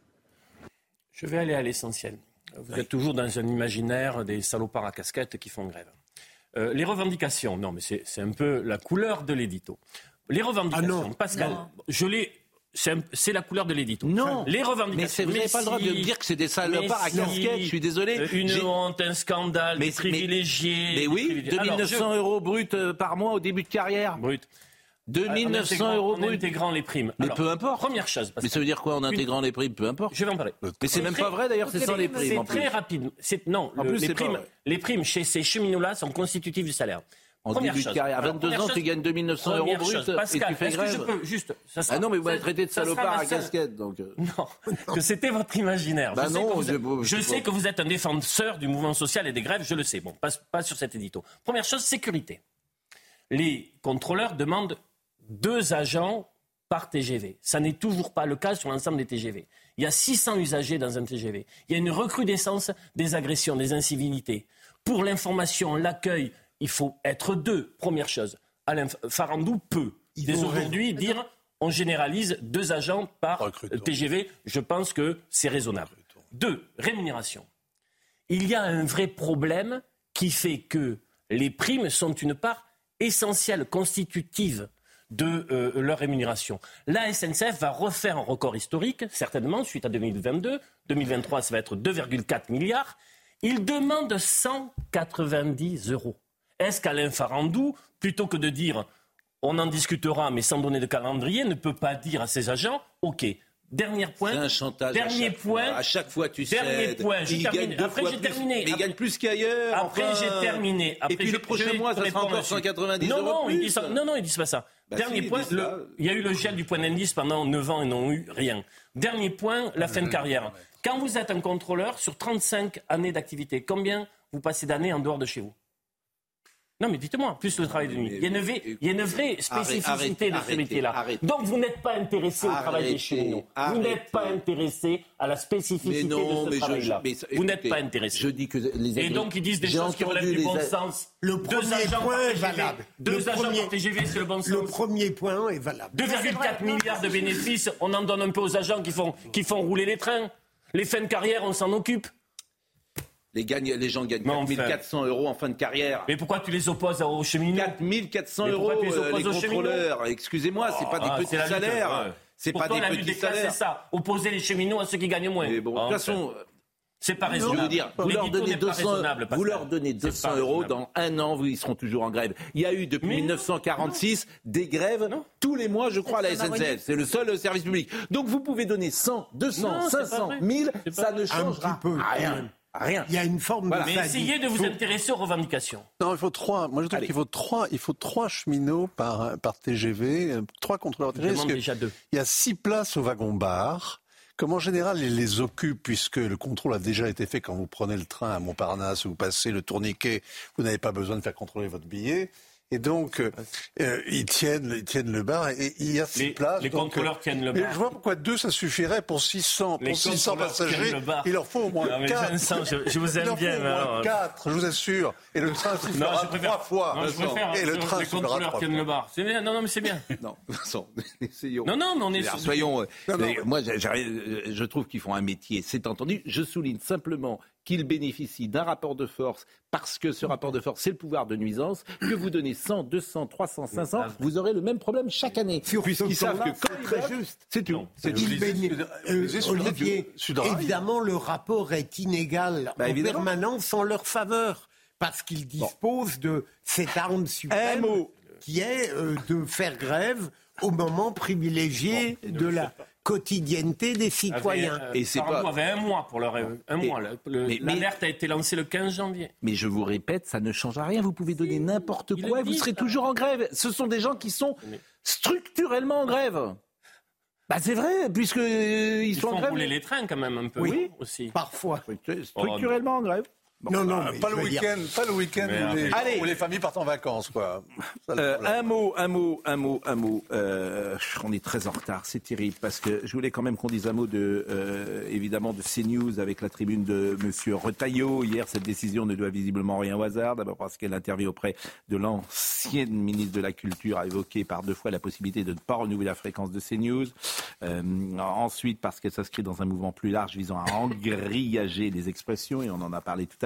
Je vais aller à l'essentiel. Vous êtes toujours dans un imaginaire des salopards à casquette qui font grève. Euh, les revendications, non, mais c'est un peu la couleur de l'édito. Les revendications, ah Pascal, je l'ai c'est la couleur de l'édito. Non. Les revendications. Mais vous n'avez pas le droit de dire que c'est des salopards à casquette. Je suis désolé. Euh, une honte, un scandale, mais, des privilégiés. Mais, oui, 2900 euros brut euh, par mois au début de carrière. Brut. 2900 euros brut. En intégrant les primes. Mais peu importe. Première chose. Mais ça veut dire quoi en intégrant les primes? Peu importe. Je vais en parler. Mais c'est même pas vrai d'ailleurs, c'est sans les primes. C'est très rapide. Non, en plus, les, primes, les primes chez ces cheminots-là sont constitutives du salaire. En début de carrière, à 22 ans, tu gagnes 2900 euros brut et tu fais grève. Que je peux, juste, ça sera, ah non, mais vous m'avez traité de salopard à casquette. Donc... Euh. Non, [laughs] que c'était votre imaginaire. Bah je non, sais, que vous, êtes, je sais que vous êtes un défenseur du mouvement social et des grèves, je le sais. Bon, pas, pas sur cet édito. Première chose, sécurité. Les contrôleurs demandent deux agents par TGV. Ça n'est toujours pas le cas sur l'ensemble des TGV. Il y a 600 usagers dans un TGV. Il y a une recrudescence des agressions, des incivilités. Pour l'information, l'accueil, il faut être deux. Première chose, Alain Farandou peut, dès aujourd'hui, dire on généralise deux agents par TGV. Je pense que c'est raisonnable. Deux, rémunération. Il y a un vrai problème qui fait que les primes sont une part essentielle, constitutive de euh, leur rémunération. La SNCF va refaire un record historique, certainement, suite à 2022. 2023, ça va être 2,4 milliards. Il demande 190 euros. Est-ce qu'Alain Farandou, plutôt que de dire on en discutera mais sans donner de calendrier, ne peut pas dire à ses agents OK, Dernier point. C'est un chantage. Dernier à point. Fois. À chaque fois, tu sais. Dernier point. Il gagne deux Après, j'ai terminé. Mais il gagne plus qu'ailleurs. Après, j'ai terminé. Après, et puis le prochain mois, ça sera encore 190 non, euros non, plus. Ils disent non, non, ils disent pas ça. Bah Dernier point. il y a eu le gel du point d'indice pendant 9 ans et n'ont eu rien. Dernier point, la fin de carrière. Quand vous êtes un contrôleur sur 35 années d'activité, combien vous passez d'années en dehors de chez vous? Non, mais dites-moi, plus le travail de nuit. Il y a une vraie, il y a une vraie spécificité de ce métier-là. Donc vous n'êtes pas intéressé au travail des cheminots. Vous n'êtes pas intéressé à la spécificité de ce travail-là. Vous n'êtes pas intéressé. Je dis que les Et donc ils disent des choses qui relèvent du bon sens. Le premier point est valable. Deux Le agents premier- par TGV, c'est le bon sens. Le premier point est valable. 2,4 milliards de bénéfices, on en donne un peu aux agents qui font, qui font rouler les trains. Les fins de carrière, on s'en occupe. Les, gagne- les gens gagnent Mais enfin. 4400 euros en fin de carrière. Mais pourquoi tu les opposes aux cheminots 4400 Mais euros, tu les euh, les contrôleurs. Excusez-moi, c'est pas Ah, des c'est petits salaires. ouais. C'est pas toi, des la petits des classes, salaires. c'est ça. Opposer les cheminots à ceux qui gagnent moins. Mais bon, de toute Enfin, façon, c'est pas je raisonnable. veux dire, vous leur donnez n'est pas 200, raisonnable, vous leur donnez C'est 200 pas euros, dans un an, vous, ils seront toujours en grève. Il y a eu depuis 1946 des grèves tous les mois, je crois, à la SNCF. C'est le seul service public. Donc vous pouvez donner 100, 200, Non, c'est pas 500, vrai. 1000, C'est pas ça ne changera Un petit peu, quand rien. Rien. Il y a une forme Voilà. de Mais essayez de vous Faut- intéresser aux revendications. Non, il faut trois. Moi, je trouve qu'il faut trois. Il faut trois cheminots par par TGV, euh, trois contrôleurs TGV. parce demande que déjà deux. Il y a six places au wagon-bar. Comme en général, ils les occupent puisque le contrôle a déjà été fait quand vous prenez le train à Montparnasse ou vous passez le tourniquet, vous n'avez pas besoin de faire contrôler votre billet. Et donc, euh, euh, ils, tiennent, ils tiennent le bar et il y a six Les- places. les donc, contrôleurs euh, tiennent le mais bar. je vois pourquoi deux, ça suffirait pour 600. Les pour 600 contrôleurs passagers, le bar. il leur faut au moins Non, quatre. Vincent, je- je vous Il aime leur bien, faut au mais moins alors- quatre, je vous assure. Et le train suffira préfère. trois fois. Non, je préfère. et le train les contrôleurs trois tiennent fois. le bar. C'est bien. Non, non, mais c'est bien. Non, [laughs] Vincent, [laughs] essayons. Non, non, mais on est sur- Soyons. euh, Non, non. mais Moi, je trouve qu'ils font un métier, c'est entendu. Je souligne simplement qu'ils bénéficient d'un rapport de force parce que ce rapport de force, c'est le pouvoir de nuisance. Que vous donnez 100, 200, 300, 500, vous aurez le même problème chaque année. Puisqu'ils savent que quand très votent, juste. c'est tout. C'est euh, Olivier, évidemment, le rapport est inégal Bah, en évidemment. permanence en leur faveur, parce qu'ils disposent de cette arme suprême qui est euh, de faire grève au moment privilégié de la quotidienneté des citoyens. Avait, euh, Et c'est pas- avait un mois pour leur un Mais- mois. L'alerte a été lancée le 15 janvier. Mais je vous répète, ça ne change rien. Vous pouvez donner n'importe quoi et vous dit, serez ça. toujours en grève. Ce sont des gens qui sont structurellement en grève. Bah c'est vrai, puisque euh, ils, Ils sont en font grève. rouler les trains quand même un peu Oui. aussi. Parfois. Structurellement en grève. Non, non, mais pas le dire- week-end, pas le week-end où, les, Allez. où les familles partent en vacances, quoi. Euh, un mot, un mot, un mot, un mot. Euh, on est très en retard, c'est terrible parce que je voulais quand même qu'on dise un mot de, euh, évidemment, de CNews avec la tribune de Monsieur Retailleau. Hier, cette décision ne doit visiblement rien au hasard. D'abord parce qu'elle intervient auprès de l'ancienne ministre de la Culture, a évoqué par deux fois la possibilité de ne pas renouveler la fréquence de CNews. Ensuite, parce qu'elle s'inscrit dans un mouvement plus large visant à [laughs] engrillager les expressions, et on en a parlé tout à l'heure.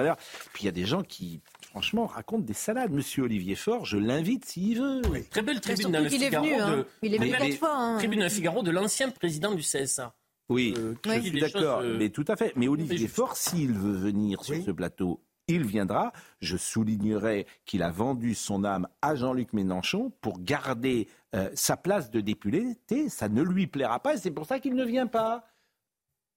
Puis il y a des gens qui, franchement, racontent des salades. Monsieur Olivier Faure, je l'invite s'il veut. Très belle tribune dans le Figaro. venu, hein. de... Il est venu quatre fois, hein. Tribune dans le Figaro de l'ancien président du CSA. Oui, Euh, je suis d'accord, choses, euh, mais tout à fait. Mais Olivier. Faure, s'il veut venir sur ce plateau, il viendra. Je soulignerai qu'il a vendu son âme à Jean-Luc Mélenchon pour garder euh, sa place de député. Ça ne lui plaira pas et c'est pour ça qu'il ne vient pas.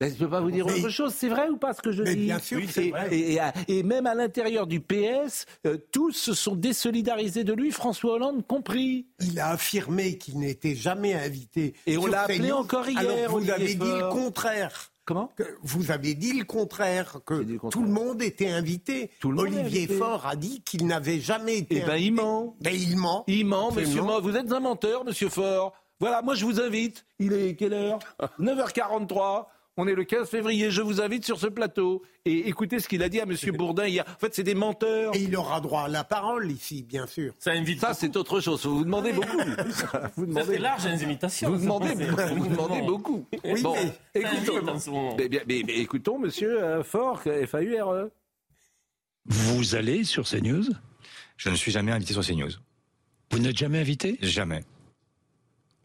Ben, je ne peux pas vous dire Mais- autre chose. C'est vrai ou pas ce que je Mais dis? bien sûr et, vrai. et- et à- et même à l'intérieur du PS, euh, tous se sont désolidarisés de lui, François Hollande compris. Il a affirmé qu'il n'était jamais invité. Et on l'a appelé encore hier, Alors vous Olivier avez dit le contraire. Comment? Que- Vous avez dit le contraire, que le contraire. tout le monde était invité. Tout le monde est Olivier. Faure a dit qu'il n'avait jamais été Eh ben, invité. il ment. Ben, il ment. Il ment, Absolument. monsieur Mo- Vous êtes un menteur, monsieur Faure. Voilà, moi je vous invite. Il est quelle heure? [laughs] 9h43. On est le 15 février. Je vous invite sur ce plateau. Et écoutez ce qu'il a dit à monsieur Bourdin hier. En fait, c'est des menteurs. Et il aura droit à la parole ici, bien sûr. Ça invite. Ça, c'est autre chose. Vous vous demandez beaucoup. [laughs] Vous Ça, demandez, c'est large, les imitations. vous demandez, vous demandez beaucoup. Oui, bon, mais- écoutons, en ce moment. mais, bien- mais- mais écoutons monsieur euh, Faure, F-A-U-R-E. Vous allez sur CNews? Je ne suis jamais invité sur CNews. Vous n'êtes jamais invité? Jamais.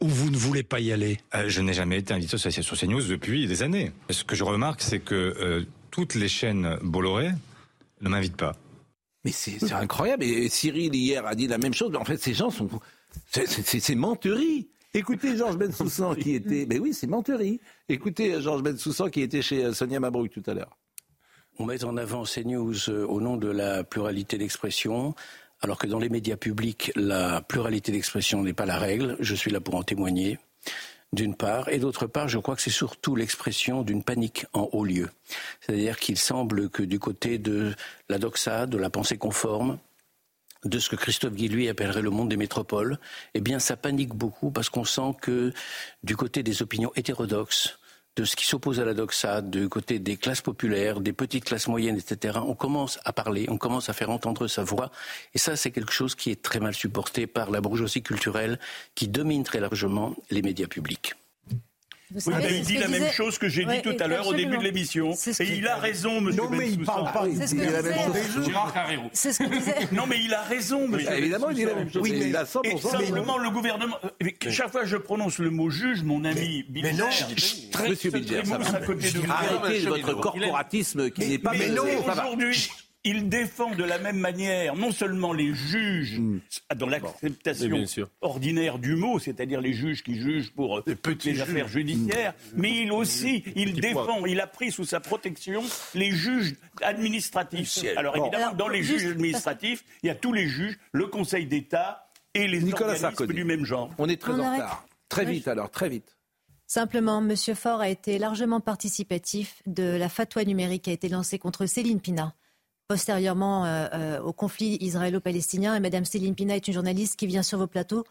Ou vous ne voulez pas y aller Euh, je n'ai jamais été invité sur, CNews depuis des années. Ce que je remarque, c'est que euh, toutes les chaînes Bolloré ne m'invitent pas. Mais c'est incroyable. Et Cyril, hier, a dit la même chose. Mais en fait, ces gens sont. C'est- menterie. Écoutez Georges Bensoussan qui était. Mais oui, c'est menterie. Écoutez Georges Bensoussan qui était chez euh, Sonia Mabrouk tout à l'heure. On met en avant CNews au nom de la pluralité d'expression, alors que dans les médias publics, la pluralité d'expression n'est pas la règle. Je suis là pour en témoigner, d'une part. Et d'autre part, je crois que c'est surtout l'expression d'une panique en haut lieu. C'est-à-dire qu'il semble que du côté de la doxa, de la pensée conforme, de ce que Christophe Guilluy appellerait le monde des métropoles, eh bien, ça panique beaucoup parce qu'on sent que du côté des opinions hétérodoxes, de ce qui s'oppose à la doxa, du côté des classes populaires, des petites classes moyennes, etc., on commence à parler, on commence à faire entendre sa voix. Et ça, c'est quelque chose qui est très mal supporté par la bourgeoisie culturelle qui domine très largement les médias publics. Vous avez dit la même chose que j'ai dit tout à l'heure au début de l'émission. Et il a raison, monsieur Non, mais il parle pas. Il dit la même chose. Gérard Carrero. C'est ce que disait. [laughs] Non, mais il a raison, monsieur. Évidemment, il dit la même chose. Oui, mais il a 100%. Et simplement, le gouvernement. euh, Chaque fois que je prononce le mot juge, mon ami Bilger, très, Monsieur Bilger. Arrêtez votre corporatisme qui n'est pas Mais non, aujourd'hui, il défend de la même manière non seulement les juges Hmm. dans l'acceptation ordinaire du mot, c'est-à-dire les juges qui jugent pour euh, les affaires judiciaires, mais il aussi, il défend, il a pris sous sa protection les juges administratifs. Alors Bon. évidemment, dans les juges administratifs, il y a tous les juges, le Conseil d'État et les Nicolas organismes Sarkozy. du même genre. On est très On en arrête. retard. Très vite alors, très vite. Simplement, M. Faure a été largement participatif de la fatwa numérique qui a été lancée contre Céline Pina, postérieurement euh, euh, au conflit israélo-palestinien. Et Mme Céline Pina est une journaliste qui vient sur vos plateaux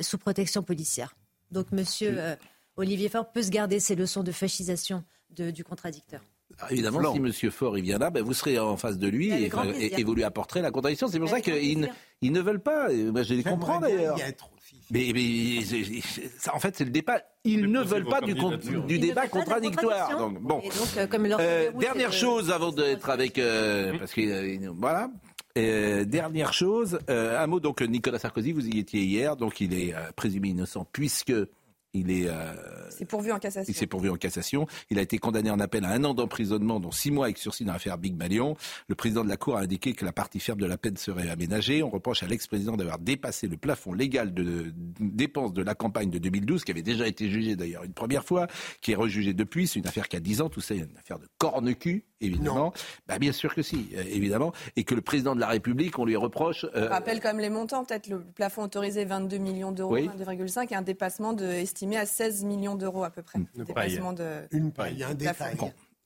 sous protection policière. Donc M. euh, Olivier Faure peut se garder ses leçons de fascisation de- du contradicteur. Alors, évidemment, si Monsieur Fort il vient là, ben, vous serez en face de lui et, et- et vous lui apporterez la contradiction. C'est pour ça Avec qu'ils ne, veulent pas. Je les comprends d'ailleurs. y. Mais, ça, en fait, c'est le débat. Ils ne veulent pas du, débat contradictoire. Donc, bon. Donc, euh, comme Euh, dernière chose avant d'être avec. euh, parce que. euh, voilà. Euh, dernière chose, euh, un mot donc Nicolas Sarkozy, vous y étiez hier, donc il est euh, présumé innocent puisque il est euh, C'est pourvu en cassation. il s'est pourvu en cassation. Il a été condamné en appel à un an d'emprisonnement, dont six mois avec sursis dans l'affaire Big Malion. Le président de la Cour a indiqué que la partie ferme de la peine serait aménagée. On reproche à l'ex-président d'avoir dépassé le plafond légal de dépenses de la campagne de 2012, qui avait déjà été jugé d'ailleurs une première fois, qui est rejugé depuis. C'est une affaire qui a 10 ans. Tout ça, c'est une affaire de corne-cul, évidemment. Bah, bien sûr que si, euh, évidemment. Et que le président de la République, on lui reproche... euh, Je rappelle quand même les montants, peut-être le plafond autorisé 22 millions d'euros, Oui. 22,5 et un dépassement de, estimé à 16 millions d'euros à peu près. De... Une paille, un détail.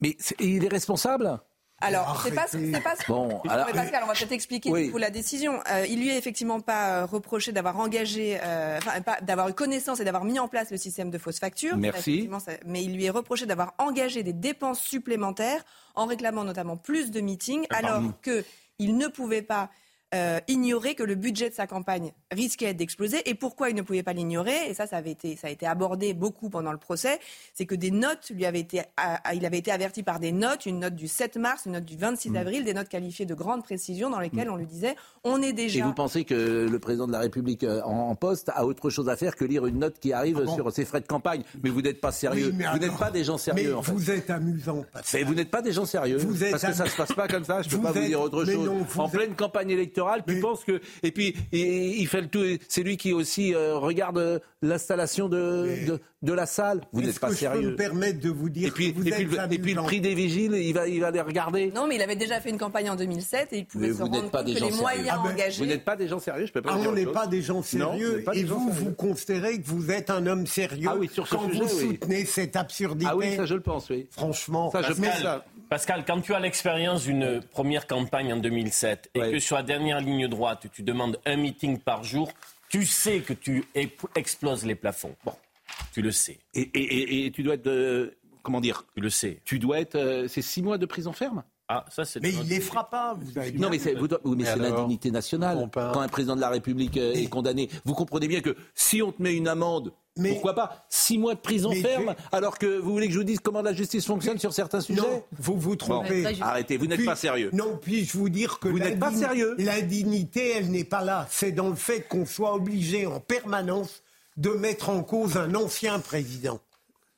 Mais il est responsable? Alors, c'est pas, c'est pas. Bon, alors- mais Pascal, on va peut-être expliquer Oui. du coup la décision. Euh, il lui est effectivement pas euh, reproché d'avoir engagé, euh, enfin pas- d'avoir eu connaissance et d'avoir mis en place le système de fausses factures. Merci. Ça, mais il lui est reproché d'avoir engagé des dépenses supplémentaires en réclamant notamment plus de meetings, Ah, alors que il ne pouvait pas. Euh, ignorer que le budget de sa campagne risquait d'exploser. Et pourquoi il ne pouvait pas l'ignorer Et ça, ça, avait été, ça a été abordé beaucoup pendant le procès. C'est que des notes lui avaient été, à- à- il avait été averti par des notes, une note du 7 mars, une note du 26 avril, des notes qualifiées de grande précision dans lesquelles on lui disait on est Et déjà. vous pensez que le président de la République euh, en, en poste a autre chose à faire que lire une note qui arrive sur ses frais de campagne? Mais vous n'êtes pas sérieux. Oui, vous n'êtes pas des gens sérieux, mais en fait. vous êtes amusant, Pascal. Mais vous n'êtes pas des gens sérieux. Vous êtes parce que ça se passe pas comme ça. Je peux Vous pas vous dire autre mais chose. non, en êtes- pleine campagne électorale, tu penses que et puis il, il fait le tout. C'est lui qui aussi euh, regarde euh, l'installation de, de de la salle. Vous n'êtes pas que je peux sérieux. me permettre de vous dire Et puis, que vous et êtes le, et puis le amusant prix des vigiles, il va il va les regarder. Non, mais il avait déjà fait une campagne en 2007 et il pouvait Mais se vous rendre n'êtes pas compte des que gens les sérieux. moyens Ah ben, engagés. Vous n'êtes pas des gens sérieux. Je peux pas Ah, vous dire on n'est pas des gens sérieux et gens vous, sérieux. vous considérez que vous êtes un homme sérieux Ah oui, sur ce quand sujet, vous oui. soutenez cette absurdité. Ah oui, ça je le pense, oui. Franchement, Ça, je pense Pascal, ça. Pascal, quand tu as l'expérience d'une première campagne en 2007 et Ouais. que sur la dernière ligne droite, tu demandes un meeting par jour, tu sais que tu exploses les plafonds. Bon, tu le sais. Et, et, et, et tu dois être, euh, comment dire? Tu le sais. Tu dois être, euh, c'est six mois de prison ferme? Ah, ça c'est. mais il les fera pas. Vous avez bien Non, mais c'est, vous oui, mais Mais c'est alors l'indignité nationale. Quand un président de la République euh, est condamné, vous comprenez bien que si on te met une amende, Mais- pourquoi pas six mois de prison ferme, alors que vous voulez que je vous dise comment la justice fonctionne sur certains sujets? Non, vous vous Bon, trompez. arrêtez, vous n'êtes Puis- pas sérieux. Non, puis-je vous dire que Vous n'êtes pas sérieux. L'indignité, elle n'est pas là. C'est dans le fait qu'on soit obligé en permanence de mettre en cause un ancien président.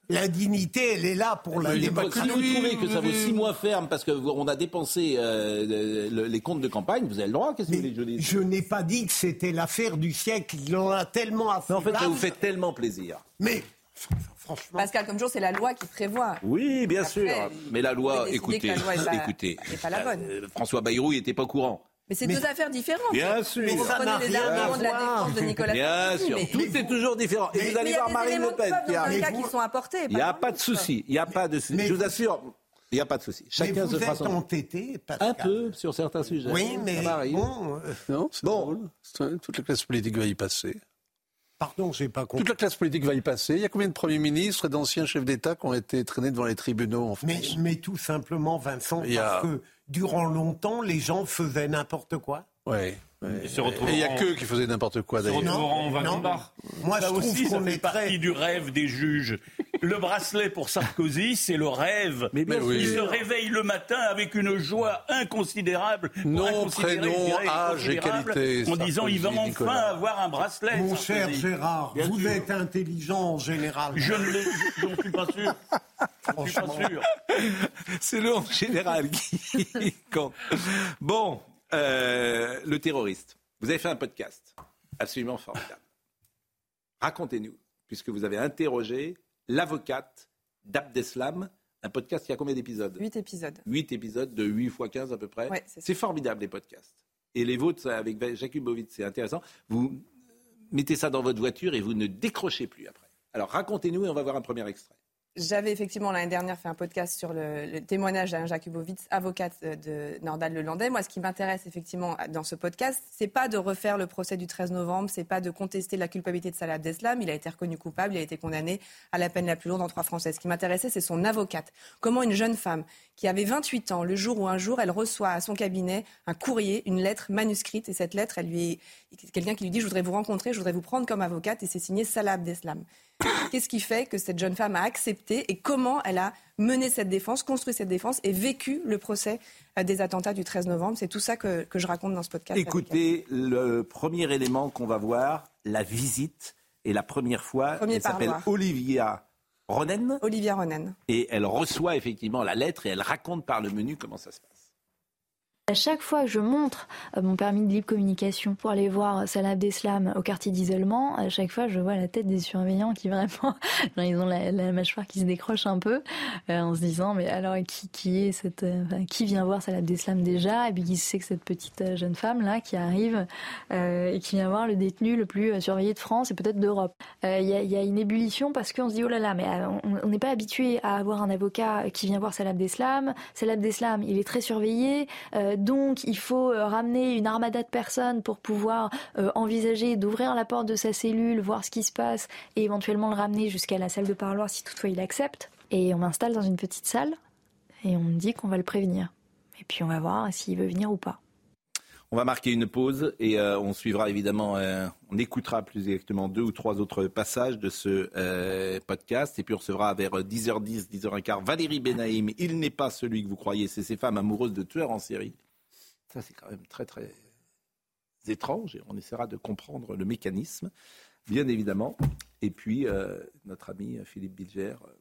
L'indignité, elle est là pour la Si vous démocratie. trouvez que ça vaut six mois ferme parce qu'on a dépensé euh, le- le- les comptes de campagne, vous avez le droit. Qu'est-ce que vous voulez je n'ai pas dit que c'était l'affaire du siècle. Il en a tellement à Mais En fait, ça faire. vous fait tellement plaisir. Mais franchement, Pascal, comme toujours, c'est la loi qui prévoit. Oui, bien Après, sûr. Mais la loi, écoutez, que la loi est pas- écoutez, est pas la bonne. euh, François Bayrou, il n'était pas au courant. Mais c'est Mais- deux affaires différentes. Bien sûr. Vous Mais ça prenez n'a les arguments de la défense de Nicolas Bien Sarkozy, sûr, mais- tout est toujours différent. Et vous Mais allez il y a voir des Marine Le Pen qui dans un arrive. cas qui sont apportés. Il n'y a pas de souci. Il n'y a pas de souci. Mais Je vous assure. Il n'y a pas de souci. Chacun mais vous se êtes entêté, Pascal. Un peu sur certains sujets. Oui, mais bon... Euh, non, bon. Toute la classe politique va y passer. Pardon, j'ai pas compris. Toute la classe politique va y passer. Il y a combien de premiers ministres et d'anciens chefs d'État qui ont été traînés devant les tribunaux en France? mais, tout simplement, Vincent, parce que durant longtemps, les gens faisaient n'importe quoi. Oui. Et il n'y a que qui faisaient n'importe quoi d'ailleurs. Non, non. Moi, ça aussi, ça fait partie du rêve des juges. Le bracelet pour Sarkozy, c'est le rêve. Mais bien Il se réveille le matin avec une joie inconsidérable. Nom, prénom, âge et qualité. En disant, il va enfin avoir un bracelet. Mon cher Gérard, vous êtes intelligent en général. Je ne suis pas sûr. Je suis pas sûr. C'est le en général qui [laughs] compte. Bon, euh, le terroriste. Vous avez fait un podcast absolument formidable. Racontez-nous, puisque vous avez interrogé l'avocate d'Abdeslam, un podcast qui a combien d'épisodes Huit épisodes. Huit épisodes de 8 fois 15 à peu près. c'est formidable les podcasts. Et les vôtres avec Jakubowicz, c'est intéressant. Vous mettez ça dans votre voiture et vous ne décrochez plus après. Alors racontez-nous et on va voir un premier extrait. J'avais effectivement l'année dernière fait un podcast sur le, témoignage d'Anne Jakubowicz, avocate de Nordal Lelandais. Moi, ce qui m'intéresse effectivement dans ce podcast, c'est pas de refaire le procès du 13 novembre, c'est pas de contester la culpabilité de Salah Abdeslam. Il a été reconnu coupable, il a été condamné à la peine la plus lourde en trois français. Ce qui m'intéressait, c'est son avocate. Comment une jeune femme qui avait 28 ans, le jour où un jour elle reçoit à son cabinet un courrier, une lettre manuscrite, et cette lettre, elle lui est quelqu'un qui lui dit je voudrais vous rencontrer, je voudrais vous prendre comme avocate, et c'est signé Salah Abdeslam. [coughs] Qu'est-ce qui fait que cette jeune femme a accepté et comment elle a mené cette défense, construit cette défense et vécu le procès euh, des attentats du 13 novembre? C'est tout ça que, je raconte dans ce podcast. Écoutez, le premier élément qu'on va voir, la visite, et la première fois, elle s'appelle Olivia Ronen. Olivia Ronen. Et elle reçoit effectivement la lettre et elle raconte par le menu comment ça se passe. À chaque fois que je montre euh, mon permis de libre communication pour aller voir Salah Abdeslam au quartier d'isolement, à chaque fois je vois la tête des surveillants qui vraiment, [laughs] ils ont la, mâchoire qui se décroche un peu euh, en se disant mais alors qui, qui est cette, euh, qui vient voir Salah Abdeslam déjà? Et puis qui sait que cette petite jeune femme là qui arrive et qui vient voir le détenu le plus surveillé de France et peut-être d'Europe. Il y, a, une ébullition parce qu'on se dit oh là là mais on n'est pas habitué à avoir un avocat qui vient voir Salah Abdeslam. Salah Abdeslam il est très surveillé donc il faut euh, ramener une armada de personnes pour pouvoir euh, envisager d'ouvrir la porte de sa cellule, voir ce qui se passe et éventuellement le ramener jusqu'à la salle de parloir si toutefois il accepte. Et on m'installe dans une petite salle et on me dit qu'on va le prévenir. Et puis on va voir s'il veut venir ou pas. On va marquer une pause et euh, on suivra évidemment, on écoutera plus exactement deux ou trois autres passages de ce podcast et puis on recevra vers 10h10, 10h15 Valérie Benaïm. Il n'est pas celui que vous croyez, c'est ces femmes amoureuses de tueurs en série. Ça, c'est quand même très, très étrange et on essaiera de comprendre le mécanisme, bien évidemment. Et puis, euh, notre ami Philippe Bilger, euh,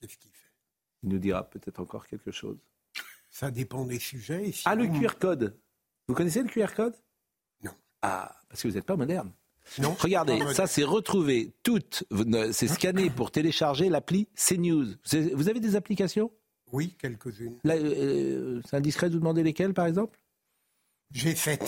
qu'est-ce qu'il fait? Il nous dira peut-être encore quelque chose. Ça dépend des sujets. Ah, le QR code. Vous connaissez le QR code? Non. Ah, parce que vous n'êtes pas moderne. Non. Regardez, ça c'est retrouvé toutes, c'est scanné pour télécharger l'appli CNews. Vous avez des applications? Oui, quelques-unes. Euh, c'est indiscret de vous demander lesquelles, par exemple? G7.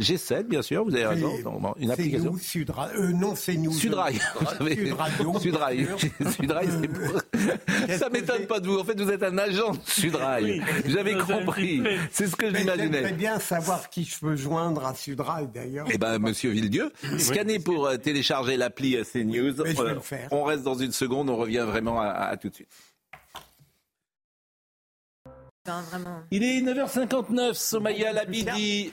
G7, bien sûr, vous avez raison. Une application. Nous, Sudra... euh, non, c'est nous. Sudrail. Sudradio. Sudrail. Sudrail, c'est pour... Ça m'étonne pas de vous. En fait, vous êtes un agent de Sudrail. J'avais compris. C'est ce que je m'imaginais. J'aimerais bien savoir qui je peux joindre à Sudrail, d'ailleurs. Eh ben, monsieur Villedieu, scannez pour euh, télécharger l'appli euh, CNews. On reste dans une seconde, on revient vraiment à tout de suite. Il est 9h59, Somaya Labidi.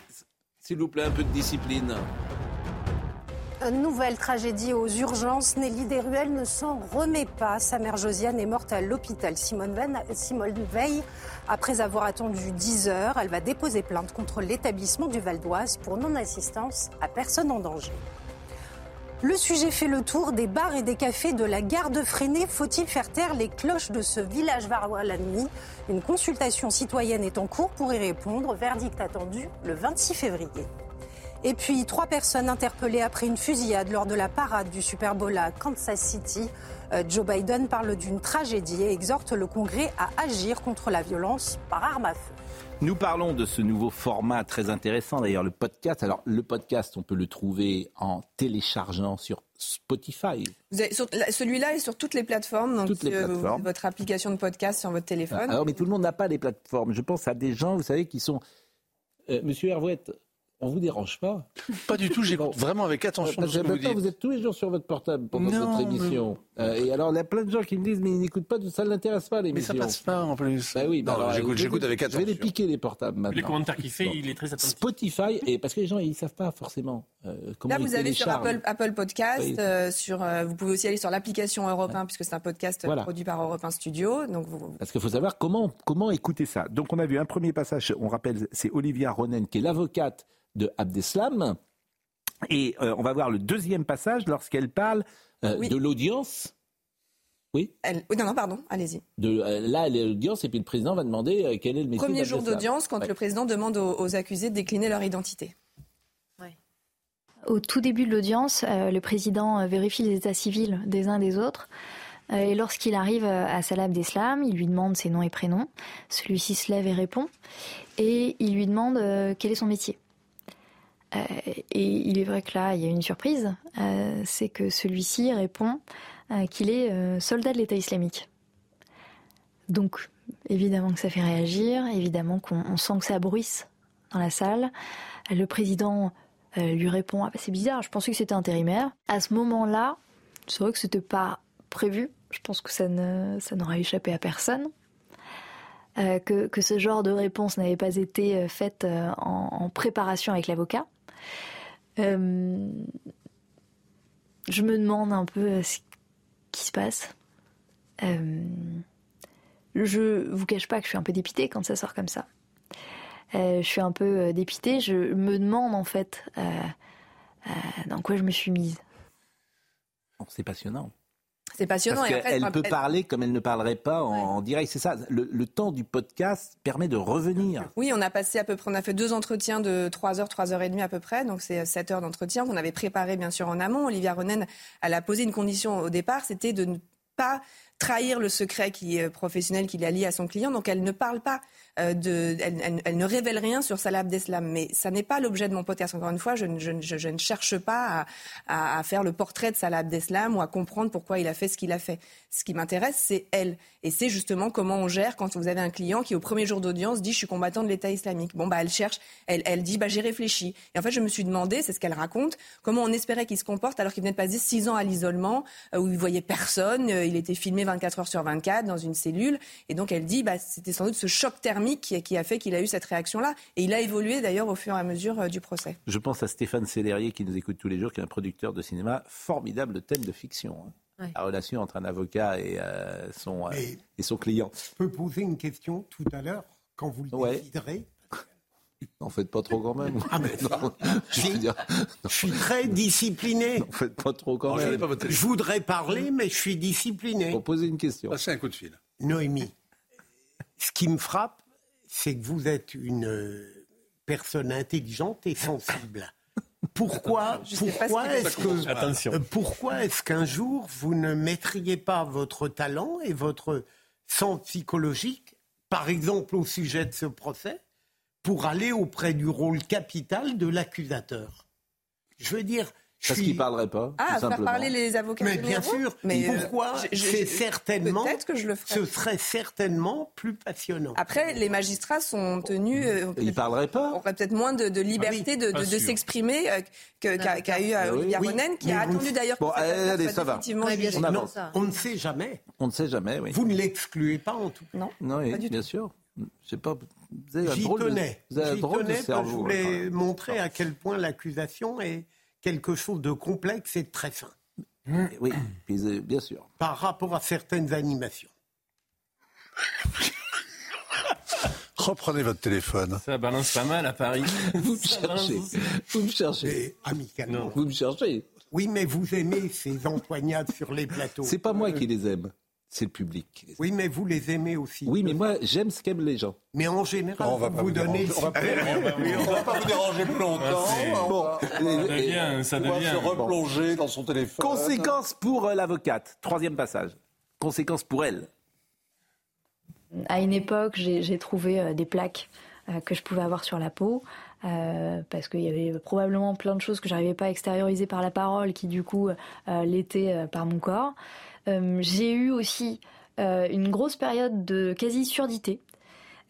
S'il vous plaît, un peu de discipline. Une nouvelle tragédie aux urgences. Nelly Deruel ne s'en remet pas. Sa mère Josiane est morte à l'hôpital Simone, Veil. Après avoir attendu 10 heures, elle va déposer plainte contre l'établissement du Val d'Oise pour non-assistance à personne en danger. Le sujet fait le tour des bars et des cafés de la gare de Freinet. Faut-il faire taire les cloches de ce village varois la nuit? Une consultation citoyenne est en cours pour y répondre. Verdict attendu le 26 février. Et puis, trois personnes interpellées après une fusillade lors de la parade du Super Bowl à Kansas City. Euh, Joe Biden parle d'une tragédie et exhorte le Congrès à agir contre la violence par arme à feu. Nous parlons de ce nouveau format très intéressant, d'ailleurs le podcast. Alors le podcast, on peut le trouver en téléchargeant sur Spotify. Celui-là est sur toutes les plateformes, donc toutes les plateformes. votre application de podcast sur votre téléphone. Alors mais tout le monde n'a pas les plateformes. Je pense à des gens, vous savez, qui sont... Euh, Monsieur Hervouette, on vous dérange pas? Pas du tout, j'écoute vraiment avec attention ce que vous, dites. vous êtes tous les jours sur votre portable pendant votre émission. Euh, et alors, il y a plein de gens qui me disent, mais ils n'écoutent pas, ça ne l'intéresse pas l'émission. Mais ça passe pas en plus. Bah oui, bah j'écoute avec attention. Je vais les piquer les portables maintenant. Les commentaires qu'il fait, il est très attentif. Spotify, et parce que les gens, ils ne savent pas forcément euh, comment Là, vous allez sur Apple, Apple Podcast, euh, sur, vous pouvez aussi aller sur l'application Europe 1, puisque c'est un podcast produit par Europe 1 Studio. Donc vous... Parce qu'il faut savoir comment, comment écouter ça. Donc on a vu un premier passage, on rappelle, c'est Olivia Ronen, qui est l'avocate de Abdeslam. Et euh, on va voir le deuxième passage lorsqu'elle parle euh, de l'audience. Oui Non, non, pardon, allez-y. Euh, là, l'audience, et puis le président va demander quel est le message. Premier jour d'audience, quand le président demande aux, accusés de décliner leur identité. Au tout début de l'audience, le président vérifie les états civils des uns et des autres. et lorsqu'il arrive à Salah Abdeslam, il lui demande ses noms et prénoms. Celui-ci se lève et répond. Et il lui demande quel est son métier. Euh, et il est vrai que là, il y a une surprise, euh, c'est que celui-ci répond euh, qu'il est soldat de l'État islamique. Donc, évidemment que ça fait réagir, évidemment qu'on sent que ça bruisse dans la salle. Le président lui répond ah bah, c'est bizarre, je pensais que c'était intérimaire. À ce moment-là, c'est vrai que c'était pas prévu. Je pense que ça n'aurait échappé à personne. que, ce genre de réponse n'avait pas été faite en préparation avec l'avocat. Euh, je me demande un peu euh, ce qui se passe. Euh, je vous cache pas que je suis un peu dépitée quand ça sort comme ça. je suis un peu dépitée. Je me demande en fait dans quoi je me suis mise. C'est passionnant. C'est passionnant. Parce elle peut parler comme elle ne parlerait pas en, direct. C'est ça. Le, temps du podcast permet de revenir. Oui, on a passé à peu près, on a fait deux entretiens de 3 heures, 3 heures et demie à peu près. Donc c'est 7 heures d'entretien qu'on avait préparé bien sûr en amont. Olivia Ronen, elle a posé une condition au départ, c'était de ne pas trahir le secret qui est professionnel qu'il a lié à son client. Donc elle ne parle pas euh, elle, ne révèle rien sur Salah Abdeslam. Mais ça n'est pas l'objet de mon podcast. Encore une fois, je, ne cherche pas à, faire le portrait de Salah Abdeslam ou à comprendre pourquoi il a fait ce qu'il a fait. Ce qui m'intéresse, c'est elle. Et c'est justement comment on gère quand vous avez un client qui, au premier jour d'audience, dit Je suis combattant de l'État islamique. Bon, bah, elle cherche, elle, elle dit bah, J'ai réfléchi. Et en fait, je me suis demandé, c'est ce qu'elle raconte, comment on espérait qu'il se comporte alors qu'il venait de passer six ans à l'isolement, euh, où il voyait personne, euh, il était filmé 24 heures sur 24 dans une cellule. Et donc, elle dit bah, C'était sans doute ce choc thermique qui, qui a fait qu'il a eu cette réaction-là. Et il a évolué d'ailleurs au fur et à mesure euh, du procès. Je pense à Stéphane Célérier qui nous écoute tous les jours, qui est un producteur de cinéma formidable de thème de fiction. Hein la relation entre un avocat et, euh, son, euh, et son client. Je peux poser une question tout à l'heure, quand vous le ouais. déciderez N'en faites pas trop quand même. Ah [laughs] je, suis très discipliné. N'en faites pas trop quand même. Je, voudrais parler, mais je suis discipliné. Pour poser une question. Passez un coup de fil. Noémie, ce qui me frappe, c'est que vous êtes une personne intelligente et sensible. Pourquoi, [laughs] pourquoi est-ce que, euh, pourquoi est-ce qu'un jour vous ne mettriez pas votre talent et votre sens psychologique, par exemple au sujet de ce procès, pour aller auprès du rôle capital de l'accusateur Je veux dire, parce qu'ils ne parleraient pas. Ah, faire parler les avocats. Mais bien sûr. Mais euh, pourquoi C'est certainement. Peut-être que je le ferais. Ce serait certainement plus passionnant. Après, les magistrats sont tenus. Euh, ils ne parleraient pas. Auraient peut-être moins de, liberté ah de, de, s'exprimer euh, qu'a eu à Olivier Ronen, qui a attendu d'ailleurs. Bon, allez, ça va. on, avance. on ne sait jamais. On ne sait jamais, oui. Vous ne l'excluez pas en tout cas. Non. Non, bien sûr. Je sais pas. J'y tenais. J'y tenais. Je voulais montrer à quel point l'accusation est quelque chose de complexe et de très fin. Oui, [coughs] euh, bien sûr. Par rapport à certaines animations. [laughs] Reprenez votre téléphone. Ça balance pas mal à Paris. [laughs] Vous me cherchez. Vous me cherchez. amicalement. Vous me cherchez. Oui, mais vous aimez ces empoignades sur les plateaux. C'est pas moi qui les aime. C'est le public. Oui, mais vous les aimez aussi. Oui, mais moi, j'aime ce qu'aiment les gens. Mais en général, on va pas vous, vous donnez... déranger. On va pas, [laughs] on va pas vous déranger plus longtemps. Bon, Ça devient, ça on va devient. se replonger dans son téléphone. Conséquence pour euh, l'avocate. Troisième passage. Conséquence pour elle. À une époque, j'ai trouvé euh, des plaques euh, que je pouvais avoir sur la peau. euh, parce qu'il y avait probablement plein de choses que j'arrivais pas à extérioriser par la parole qui du coup euh, l'étaient euh, par mon corps. Euh, j'ai eu aussi euh, une grosse période de quasi surdité,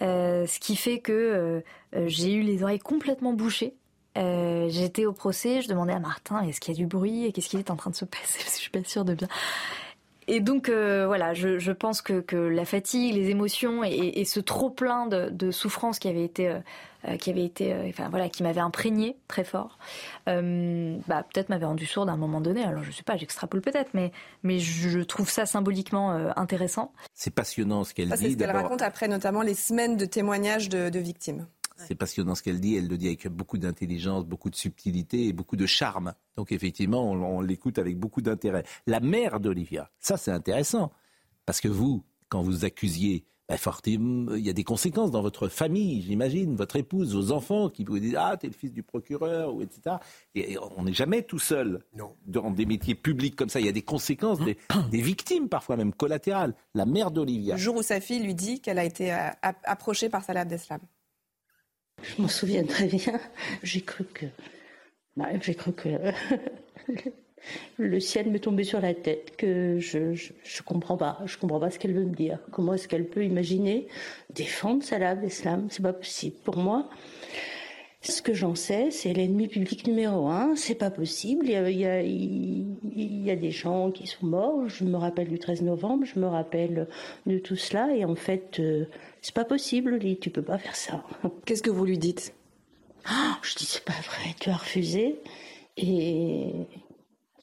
euh, ce qui fait que j'ai eu les oreilles complètement bouchées. J'étais au procès, je demandais à Martin est-ce qu'il y a du bruit et qu'est-ce qu'il est en train de se passer? [laughs] Je suis pas sûre de bien. Et donc euh, voilà, je, je pense que, que la fatigue, les émotions et, et ce trop plein de, de souffrance qui avait été, euh, euh, qui avait été, euh, enfin voilà, qui m'avait imprégné très fort, euh, bah peut-être m'avait rendu sourde à un moment donné. Alors je sais pas, j'extrapole peut-être, mais mais je trouve ça symboliquement euh, intéressant. C'est passionnant ce qu'elle Ça, c'est dit. ce qu'elle raconte après, notamment les semaines de témoignages de, de victimes. C'est passionnant ce qu'elle dit. Elle le dit avec beaucoup d'intelligence, beaucoup de subtilité et beaucoup de charme. Donc effectivement, on, on l'écoute avec beaucoup d'intérêt. La mère d'Olivia, ça c'est intéressant. Parce que vous, quand vous accusiez, ben, il y a des conséquences dans votre famille, j'imagine, votre épouse, vos enfants qui vous disent Ah, t'es le fils du procureur, ou etc. Et on n'est jamais tout seul dans des métiers publics comme ça. Il y a des conséquences, des, [coughs] des victimes parfois même collatérales. La mère d'Olivia. Le jour où sa fille lui dit qu'elle a été euh, ap- approchée par Salah Abdeslam. Je m'en souviens très bien. J'ai cru que. bah, j'ai cru que. [laughs] le ciel me tombait sur la tête, que je, je, comprends pas. Je comprends pas ce qu'elle veut me dire. Comment est-ce qu'elle peut imaginer défendre Salah Abdeslam C'est pas possible. Pour moi, ce que j'en sais, c'est l'ennemi public numéro un. C'est pas possible. Il y, a, il, y a, il y a des gens qui sont morts. Je me rappelle du 13 novembre. Je me rappelle de tout cela. Et en fait, euh, c'est pas possible, Lily. Tu peux pas faire ça. [laughs] Qu'est-ce que vous lui dites? Ah, Je dis c'est pas vrai. Tu as refusé. Et